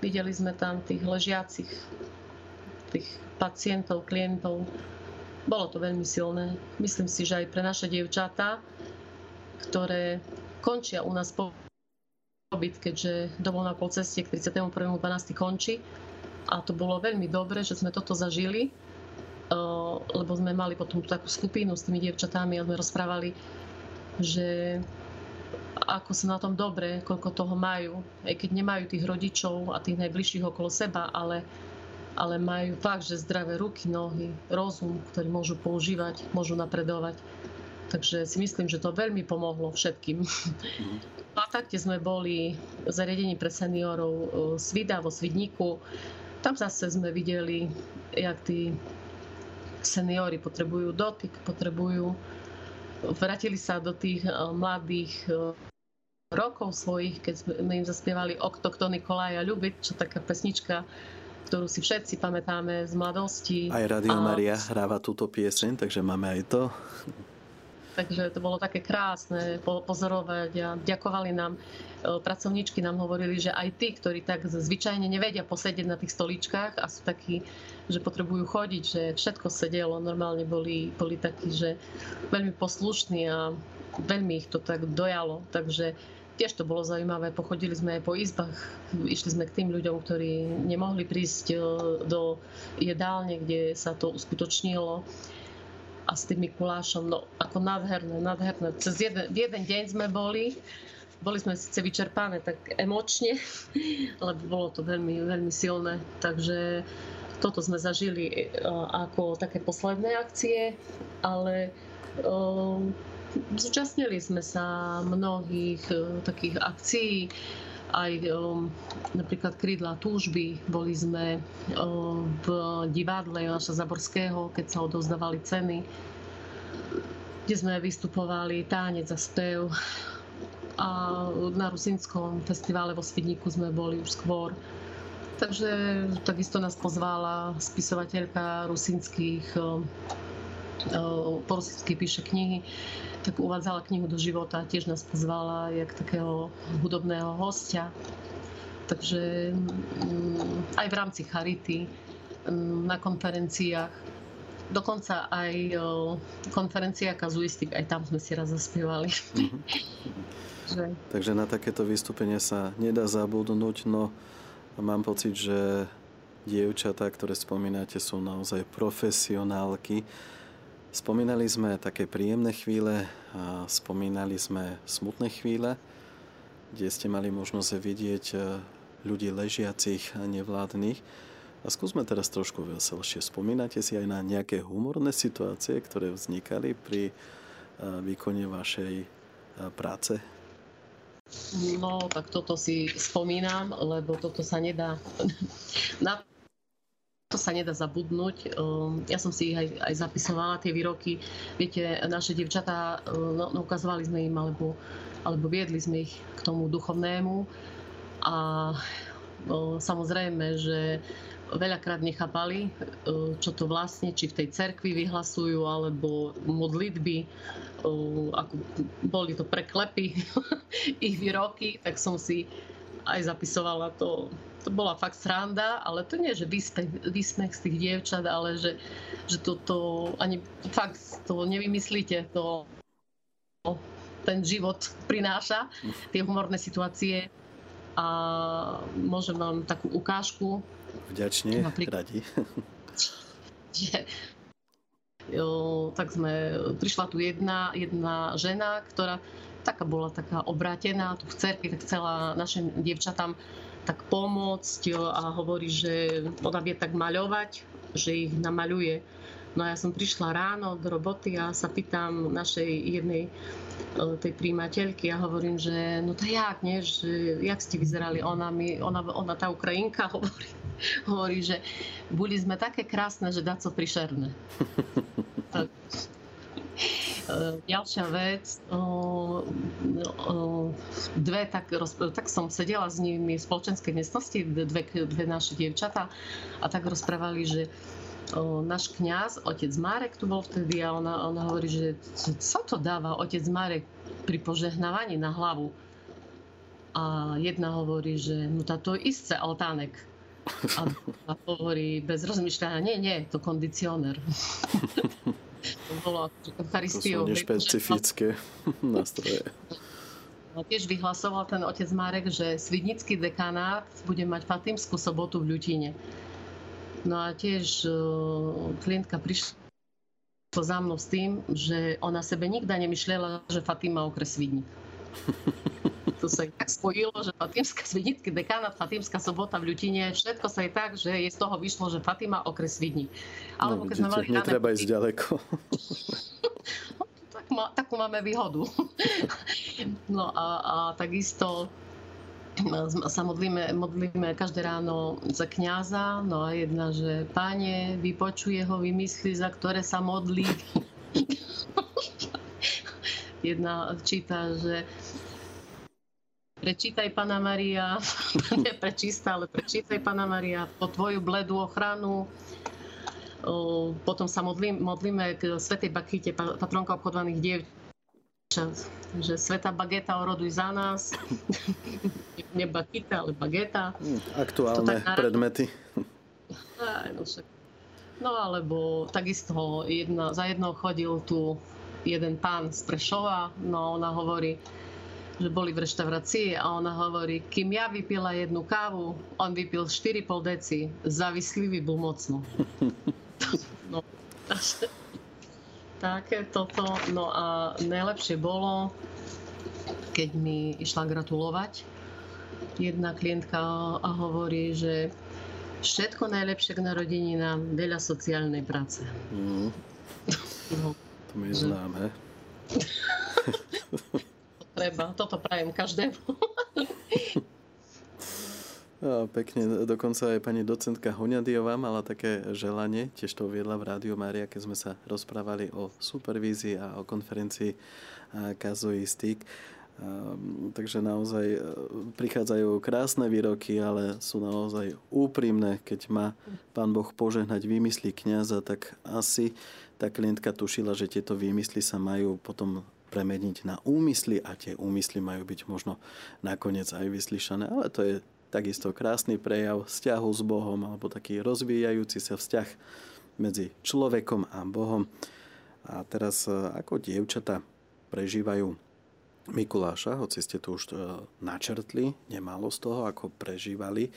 Videli sme tam tých ležiacich, tých pacientov, klientov. Bolo to veľmi silné. Myslím si, že aj pre naše dievčatá, ktoré končia u nás pobyt, keďže domov na polceste k 31.12. končí. A to bolo veľmi dobre, že sme toto zažili, eh, lebo sme mali potom takú skupinu s tými dievčatami a sme rozprávali, že ako sú na tom dobre, koľko toho majú, aj keď nemajú tých rodičov a tých najbližších okolo seba, ale, ale majú fakt, že zdravé ruky, nohy, rozum, ktorý môžu používať, môžu napredovať. Takže si myslím, že to veľmi pomohlo všetkým. Mm. A takte sme boli v zariadení pre seniorov e, Svida vo Svidníku. Tam zase sme videli, jak tí seniori potrebujú dotyk, potrebujú, vrátili sa do tých e, mladých e, rokov svojich, keď sme im zaspievali Okto, kto Nikolaja ľúbiť, čo taká pesnička, ktorú si všetci pamätáme z mladosti. Aj Radio a... Maria hráva túto pieseň, takže máme aj to. Takže to bolo také krásne pozorovať a ďakovali nám. E, pracovníčky nám hovorili, že aj tí, ktorí tak zvyčajne nevedia posedieť na tých stoličkách a sú takí, že potrebujú chodiť, že všetko sedelo, normálne boli, boli takí, že veľmi poslušní a veľmi ich to tak dojalo. Takže tiež to bolo zaujímavé. Pochodili sme aj po izbách, išli sme k tým ľuďom, ktorí nemohli prísť e, do jedálne, kde sa to uskutočnilo a s tým Mikulášom, no ako nádherné, nádherné. Cez jeden, jeden deň sme boli, boli sme síce vyčerpané tak emočne, lebo bolo to veľmi, veľmi silné. Takže toto sme zažili e, ako také posledné akcie, ale um, Zúčastnili sme sa mnohých e, takých akcií, aj um, napríklad Krídla túžby. Boli sme um, v divadle Jonaša Zaborského, keď sa odozdávali ceny, kde sme vystupovali tánec a spev. A na Rusinskom festivale vo Svidníku sme boli už skôr. Takže takisto nás pozvala spisovateľka rusinských po rusínsky píše knihy, tak uvádzala knihu do života, tiež nás pozvala jak takého hudobného hostia. Takže mm, aj v rámci Charity, mm, na konferenciách, dokonca aj konferencia kazuistik, aj tam sme si raz zaspievali. Mm-hmm. že... Takže na takéto vystúpenie sa nedá zabudnúť, no mám pocit, že dievčatá, ktoré spomínate, sú naozaj profesionálky Spomínali sme také príjemné chvíle a spomínali sme smutné chvíle, kde ste mali možnosť vidieť e, ľudí ležiacich a nevládnych. A skúsme teraz trošku veselšie. Spomínate si aj na nejaké humorné situácie, ktoré vznikali pri e, výkone vašej e, práce? No, tak toto si spomínam, lebo toto sa nedá na to sa nedá zabudnúť. Ehm, ja som si ich aj, aj zapisovala, tie výroky. Viete, naše devčatá, ehm, no, no, ukazovali sme im, alebo, alebo viedli sme ich k tomu duchovnému. A no, samozrejme, že veľakrát nechápali, čo to vlastne, či v tej cerkvi vyhlasujú, alebo modlitby, ako boli to preklepy, ich výroky, tak som si aj zapisovala to to bola fakt sranda, ale to nie, že výsmech, výsmech z tých dievčat, ale že, že toto ani fakt to nevymyslíte, to ten život prináša, tie humorné situácie a môžem vám takú ukážku. Vďačne, napríklad, radi. Že, jo, tak sme, prišla tu jedna, jedna žena, ktorá taká bola taká obrátená tu v cerkvi, tak chcela našim dievčatám tak pomôcť a hovorí, že ona vie tak maľovať, že ich namaľuje. No a ja som prišla ráno do roboty a sa pýtam našej jednej e, tej príjimateľky a hovorím, že no to jak, nie, že jak ste vyzerali, ona, mi, ona, ona tá Ukrajinka hovorí, hovorí, že boli sme také krásne, že daco prišerné. tak, E, ďalšia vec, dve, tak, tak som sedela s nimi v spoločenskej miestnosti, dve, dve naše dievčata a tak rozprávali, že náš kňaz, otec Marek tu bol vtedy a ona, ona hovorí, že co to dáva otec Marek pri požehnávaní na hlavu. A jedna hovorí, že no táto isté altánek. A, a hovorí bez rozmýšľania, nie, nie, to kondicionér. To bolo Eucharistiou. To sú nešpecifické nástroje. Tiež vyhlasoval ten otec Marek, že Svidnický dekanát bude mať Fatimskú sobotu v Ľutine. No a tiež uh, klientka prišla za mnou s tým, že ona sebe nikda nemyšlela, že Fatima okres Svidník. To sa tak spojilo, že Fatimská Svidnický dekánat, Fatimská sobota v Ľutine, všetko sa je tak, že je z toho vyšlo, že Fatima okres Svidník. Ale no, keď vidíte, sme mali netreba ísť ďaleko. tak má, takú máme výhodu. no a, a takisto sa modlíme, modlíme každé ráno za kňaza, no a jedna, že páne, vypočuje ho vymysly, za ktoré sa modlí. jedna číta, že prečítaj Pana Maria, nie prečísta, ale prečítaj Pana Maria po tvoju bledú ochranu. Potom sa modlím, modlíme k Svetej Bakite, patronka obchodovaných dievčat, že Sveta Bageta oroduj za nás. Nie Bakita, ale Bageta. Hm, aktuálne predmety. No, no alebo takisto jedna, za jednou chodil tu jeden pán z Prešova, no ona hovorí, že boli v reštaurácii a ona hovorí, kým ja vypila jednu kávu, on vypil 4,5 deci. Závislivý bol mocno. no, také toto. No a najlepšie bolo, keď mi išla gratulovať jedna klientka a hovorí, že všetko najlepšie k narodeninám, veľa sociálnej práce. Mm. No, to mi je známe. treba. Toto prajem každému. No, pekne, dokonca aj pani docentka Hoňadiová mala také želanie, tiež to uviedla v Rádiu Mária, keď sme sa rozprávali o supervízii a o konferencii kazuistik. Takže naozaj e, prichádzajú krásne výroky, ale sú naozaj úprimné. Keď má pán Boh požehnať výmysly kniaza, tak asi tá klientka tušila, že tieto výmysly sa majú potom premeniť na úmysly a tie úmysly majú byť možno nakoniec aj vyslyšané. Ale to je takisto krásny prejav vzťahu s Bohom alebo taký rozvíjajúci sa vzťah medzi človekom a Bohom. A teraz e, ako dievčata prežívajú Mikuláša, hoci ste tu už e, načrtli nemálo z toho, ako prežívali e,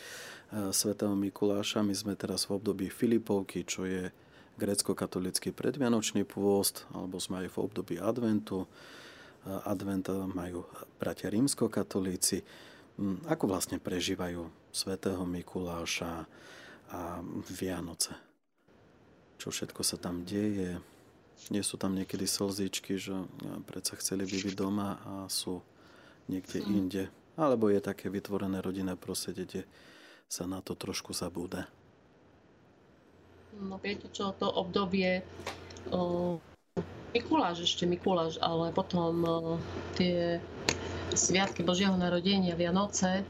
svätého Mikuláša. My sme teraz v období Filipovky, čo je grécko-katolický predvianočný pôst, alebo sme aj v období adventu. Advent majú bratia rímsko-katolíci. Mm, ako vlastne prežívajú svätého Mikuláša a Vianoce? Čo všetko sa tam deje? Nie sú tam niekedy slzičky, že predsa chceli by byť doma a sú niekde hm. inde. Alebo je také vytvorené rodinné prostredie, kde sa na to trošku zabúda. No viete čo, to obdobie o, Mikuláš, ešte Mikuláš, ale potom o, tie sviatky Božieho narodenia, Vianoce,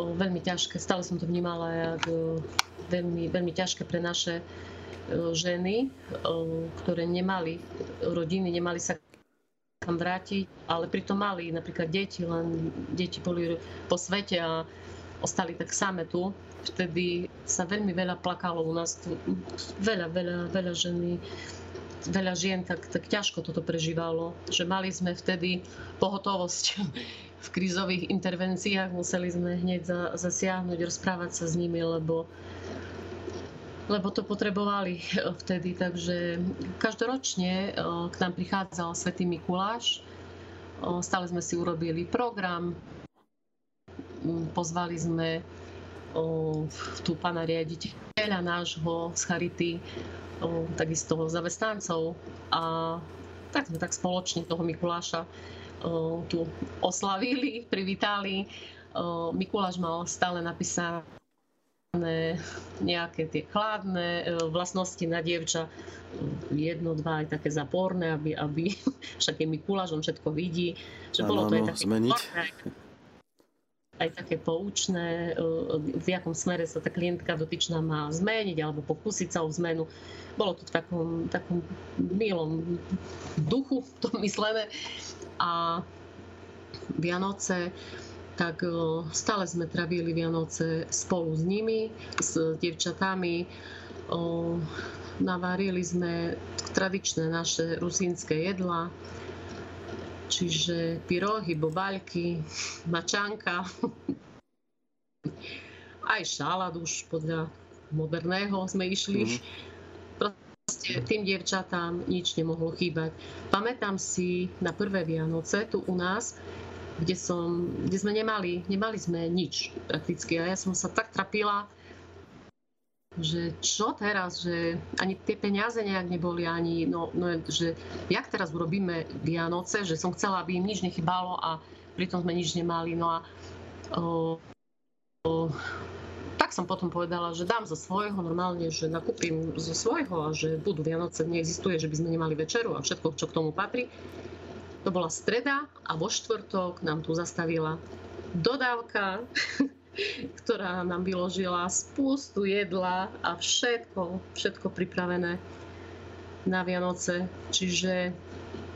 o, veľmi ťažké. Stále som to vnímala ako veľmi, veľmi ťažké pre naše o, ženy, o, ktoré nemali rodiny, nemali sa kam vrátiť, ale pritom mali napríklad deti, len deti boli po svete a ostali tak same tu vtedy sa veľmi veľa plakalo u nás. Veľa, veľa, veľa ženy veľa žien tak, tak ťažko toto prežívalo, že mali sme vtedy pohotovosť v krízových intervenciách, museli sme hneď za, zasiahnuť, rozprávať sa s nimi, lebo, lebo to potrebovali vtedy. Takže každoročne eh, k nám prichádzal Svetý Mikuláš, eh, stále sme si urobili program, pozvali sme tu pána riaditeľa nášho z Charity, takisto zamestnancov a tak sme tak spoločne toho Mikuláša tu oslavili, privítali. Mikuláš mal stále napísané nejaké tie chladné vlastnosti na dievča, jedno, dva aj také zaporné, aby, aby však je Mikuláš, on všetko vidí. Že bolo to aj také zmeniť aj také poučné, e, v akom smere sa tá klientka dotyčná má zmeniť alebo pokúsiť sa o zmenu. Bolo to v takom, takom milom duchu to myslené. A Vianoce, tak e, stále sme travili Vianoce spolu s nimi, s devčatami. Navarili sme tradičné naše rusínske jedlá, Čiže pyrohy, bobaľky, mačanka, aj šalát už podľa moderného sme išli. Mm-hmm. Proste tým dievčatám nič nemohlo chýbať. Pamätám si na prvé Vianoce tu u nás, kde, som, kde sme nemali, nemali sme nič prakticky. A ja som sa tak trapila, že čo teraz, že ani tie peniaze nejak neboli, ani, no, no že jak teraz urobíme Vianoce, že som chcela, aby im nič nechybalo a pritom sme nič nemali. No a o, o, tak som potom povedala, že dám zo svojho normálne, že nakúpim zo svojho a že budú Vianoce, neexistuje, že by sme nemali večeru a všetko, čo k tomu patrí. To bola streda a vo štvrtok nám tu zastavila dodávka, ktorá nám vyložila spustu jedla a všetko, všetko pripravené na Vianoce. Čiže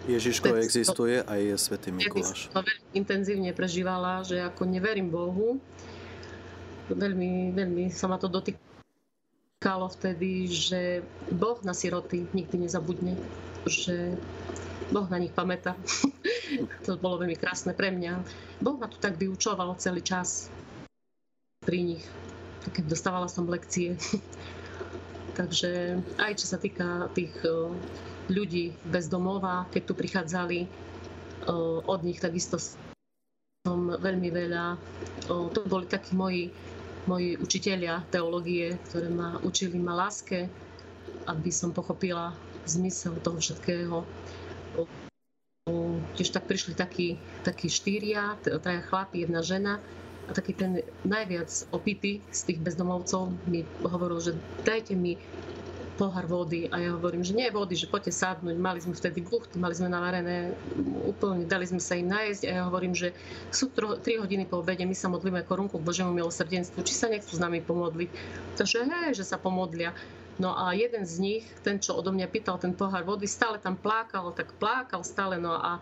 Ježiško existuje a je Svetý Mikuláš. To veľmi intenzívne prežívala, že ako neverím Bohu. Veľmi, veľmi sa ma to dotýkalo vtedy, že Boh na siroty nikdy nezabudne. Že Boh na nich pamätá. to bolo veľmi krásne pre mňa. Boh ma tu tak vyučoval celý čas pri nich. Keď dostávala som lekcie. Takže aj čo sa týka tých ľudí bez domova, keď tu prichádzali od nich, takisto som veľmi veľa, to boli takí moji, moji učitelia teológie, ktoré ma učili ma láske, aby som pochopila zmysel toho všetkého. Tiež tak prišli takí, takí štyria, traja chlapi, jedna žena taký ten najviac opity z tých bezdomovcov mi hovoril, že dajte mi pohár vody a ja hovorím, že nie vody, že poďte sadnúť. Mali sme vtedy buchty, mali sme navarené úplne, dali sme sa im nájsť a ja hovorím, že sú 3 hodiny po obede, my sa modlíme korunku k Božiemu milosrdenstvu, či sa nechcú s nami pomodliť. Takže hej, že sa pomodlia. No a jeden z nich, ten, čo odo mňa pýtal ten pohár vody, stále tam plákal, tak plákal stále. No a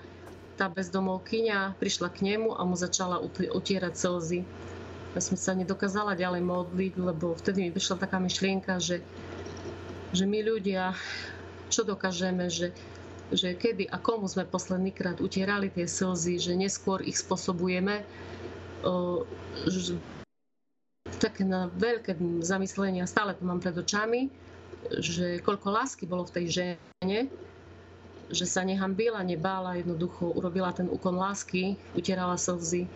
tá bezdomovkyňa prišla k nemu a mu začala utierať slzy. Ja som sa nedokázala ďalej modliť, lebo vtedy mi prišla taká myšlienka, že že my ľudia, čo dokážeme, že, že kedy a komu sme posledný krát utierali tie slzy, že neskôr ich spôsobujeme že, také na veľké zamyslenia, stále to mám pred očami, že koľko lásky bolo v tej žene, že sa nehambila, nebála, jednoducho urobila ten úkon lásky, utierala slzy.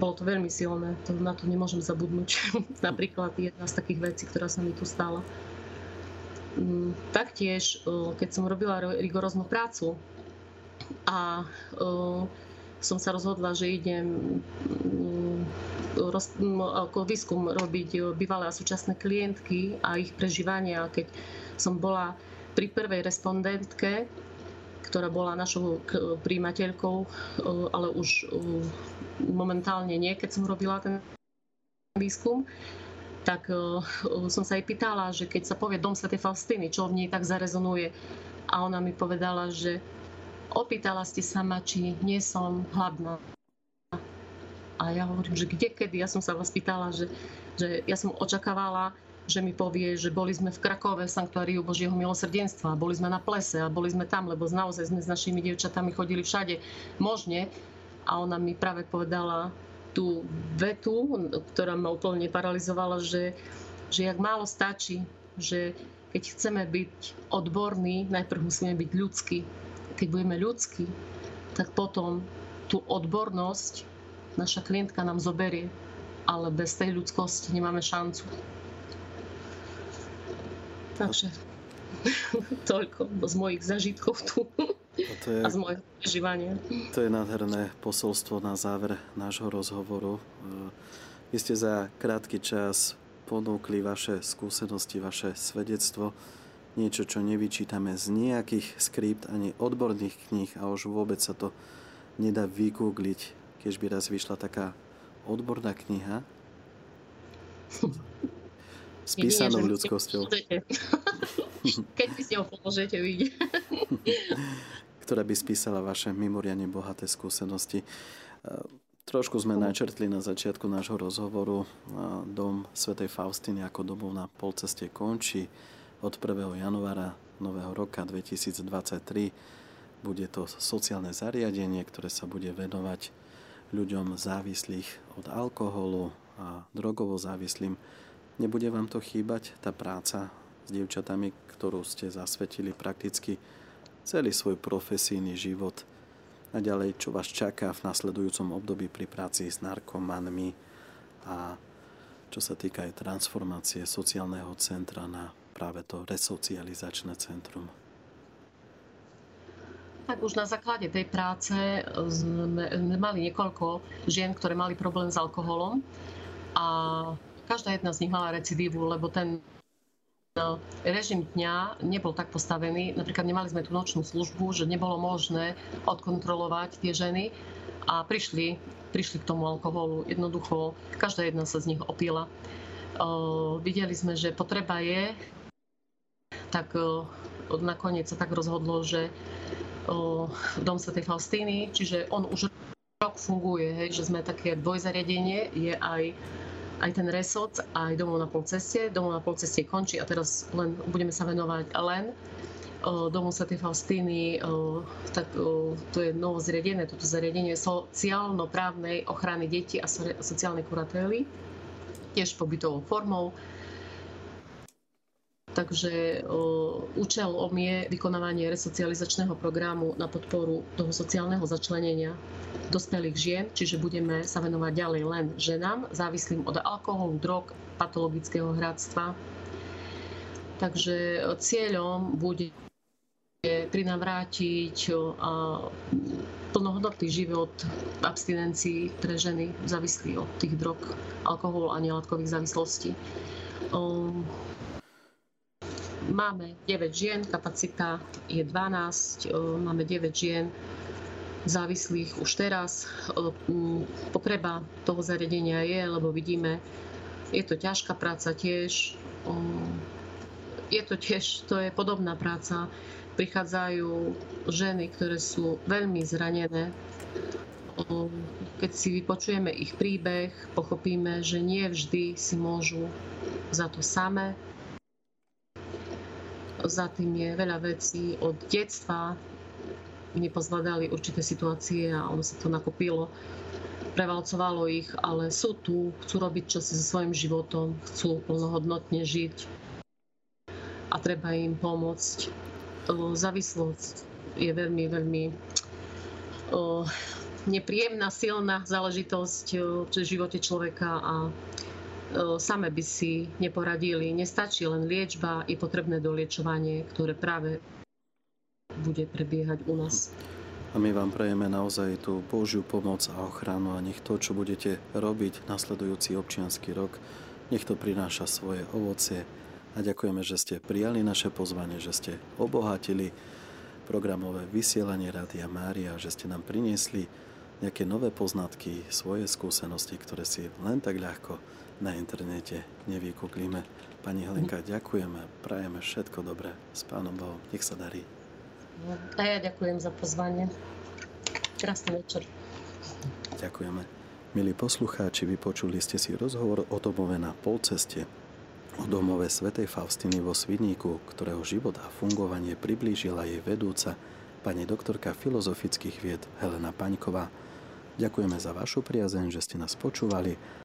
Bolo to veľmi silné, to, na to nemôžem zabudnúť. Napríklad jedna z takých vecí, ktorá sa mi tu stala. Mm, taktiež, keď som robila rigoróznu prácu a som sa rozhodla, že idem mm, ako výskum robiť bývalé a súčasné klientky a ich prežívania. Keď som bola pri prvej respondentke, ktorá bola našou príjimateľkou, ale už momentálne nie, keď som robila ten výskum, tak uh, som sa jej pýtala, že keď sa povie Dom Sv. Faustiny, čo v nej tak zarezonuje. A ona mi povedala, že opýtala ste sa ma, či nie som hladná. A ja hovorím, že kde, kedy? Ja som sa vás pýtala, že, že ja som očakávala, že mi povie, že boli sme v Krakove v Sanktuáriu Božieho milosrdenstva, boli sme na plese a boli sme tam, lebo naozaj sme s našimi dievčatami chodili všade možne. A ona mi práve povedala, tú vetu, ktorá ma úplne paralizovala, že, že jak málo stačí, že keď chceme byť odborní, najprv musíme byť ľudskí. Keď budeme ľudskí, tak potom tú odbornosť naša klientka nám zoberie, ale bez tej ľudskosti nemáme šancu. Takže toľko z mojich zažitkov tu. A, to je, a z môjho prežívania. To je nádherné posolstvo na záver nášho rozhovoru. Vy ste za krátky čas ponúkli vaše skúsenosti, vaše svedectvo, niečo, čo nevyčítame z nejakých skript ani odborných kníh a už vôbec sa to nedá vygoogliť, keď by raz vyšla taká odborná kniha s písanou ľudskosťou. Keď by ste ho položete, vyjde ktorá by spísala vaše mimoriadne bohaté skúsenosti. E, trošku sme načrtli na začiatku nášho rozhovoru. E, dom svätej Faustiny ako domov na polceste končí od 1. januára nového roka 2023. Bude to sociálne zariadenie, ktoré sa bude venovať ľuďom závislých od alkoholu a drogovo závislým. Nebude vám to chýbať, tá práca s dievčatami, ktorú ste zasvetili prakticky celý svoj profesijný život? A ďalej, čo vás čaká v nasledujúcom období pri práci s narkomanmi? A čo sa týka aj transformácie sociálneho centra na práve to resocializačné centrum. Tak už na základe tej práce sme mali niekoľko žien, ktoré mali problém s alkoholom. A každá jedna z nich mala recidívu, lebo ten režim dňa nebol tak postavený. Napríklad nemali sme tú nočnú službu, že nebolo možné odkontrolovať tie ženy a prišli prišli k tomu alkoholu. Jednoducho, každá jedna sa z nich opila. Videli sme, že potreba je, tak nakoniec sa tak rozhodlo, že Dom Sv. Faustíny, čiže on už rok funguje, hej, že sme také dvojzariadenie, je aj aj ten resort, aj domov na pol. Domov na pol ceste končí a teraz len budeme sa venovať len domu Sv. Faustíny, tak to je novo zriadené, toto zariadenie sociálno-právnej ochrany detí a sociálnej kuratély, tiež pobytovou formou. Takže účelom je vykonávanie resocializačného programu na podporu toho sociálneho začlenenia dospelých žien, čiže budeme sa venovať ďalej len ženám, závislým od alkoholu, drog, patologického hradstva. Takže cieľom bude prinavrátiť plnohodnotný život abstinencii pre ženy závislí od tých drog, alkoholu a nelátkových závislostí. Máme 9 žien, kapacita je 12, máme 9 žien závislých už teraz. Potreba toho zariadenia je, lebo vidíme, je to ťažká práca tiež. Je to tiež, to je podobná práca. Prichádzajú ženy, ktoré sú veľmi zranené. Keď si vypočujeme ich príbeh, pochopíme, že nie vždy si môžu za to samé, za tým je veľa vecí od detstva. Nepozvládali určité situácie a ono sa to nakopilo. Prevalcovalo ich, ale sú tu, chcú robiť čosi so svojím životom, chcú plnohodnotne žiť a treba im pomôcť. Závislosť je veľmi, veľmi nepríjemná, silná záležitosť v živote človeka a same by si neporadili. Nestačí len liečba, i potrebné doliečovanie, ktoré práve bude prebiehať u nás. A my vám prejeme naozaj tú Božiu pomoc a ochranu a nech to, čo budete robiť nasledujúci občianský rok, nech to prináša svoje ovocie. A ďakujeme, že ste prijali naše pozvanie, že ste obohatili programové vysielanie Rádia Mária, že ste nám priniesli nejaké nové poznatky, svoje skúsenosti, ktoré si len tak ľahko na internete nevykúklíme. Pani Helenka, ďakujeme, prajeme všetko dobré s Pánom Bohom. Nech sa darí. A ja ďakujem za pozvanie. Krásny večer. Ďakujeme. Milí poslucháči, vypočuli ste si rozhovor o domove na polceste, o domove svätej Faustiny vo Svidníku, ktorého život a fungovanie priblížila jej vedúca, pani doktorka filozofických vied Helena Paňková. Ďakujeme za vašu priazeň, že ste nás počúvali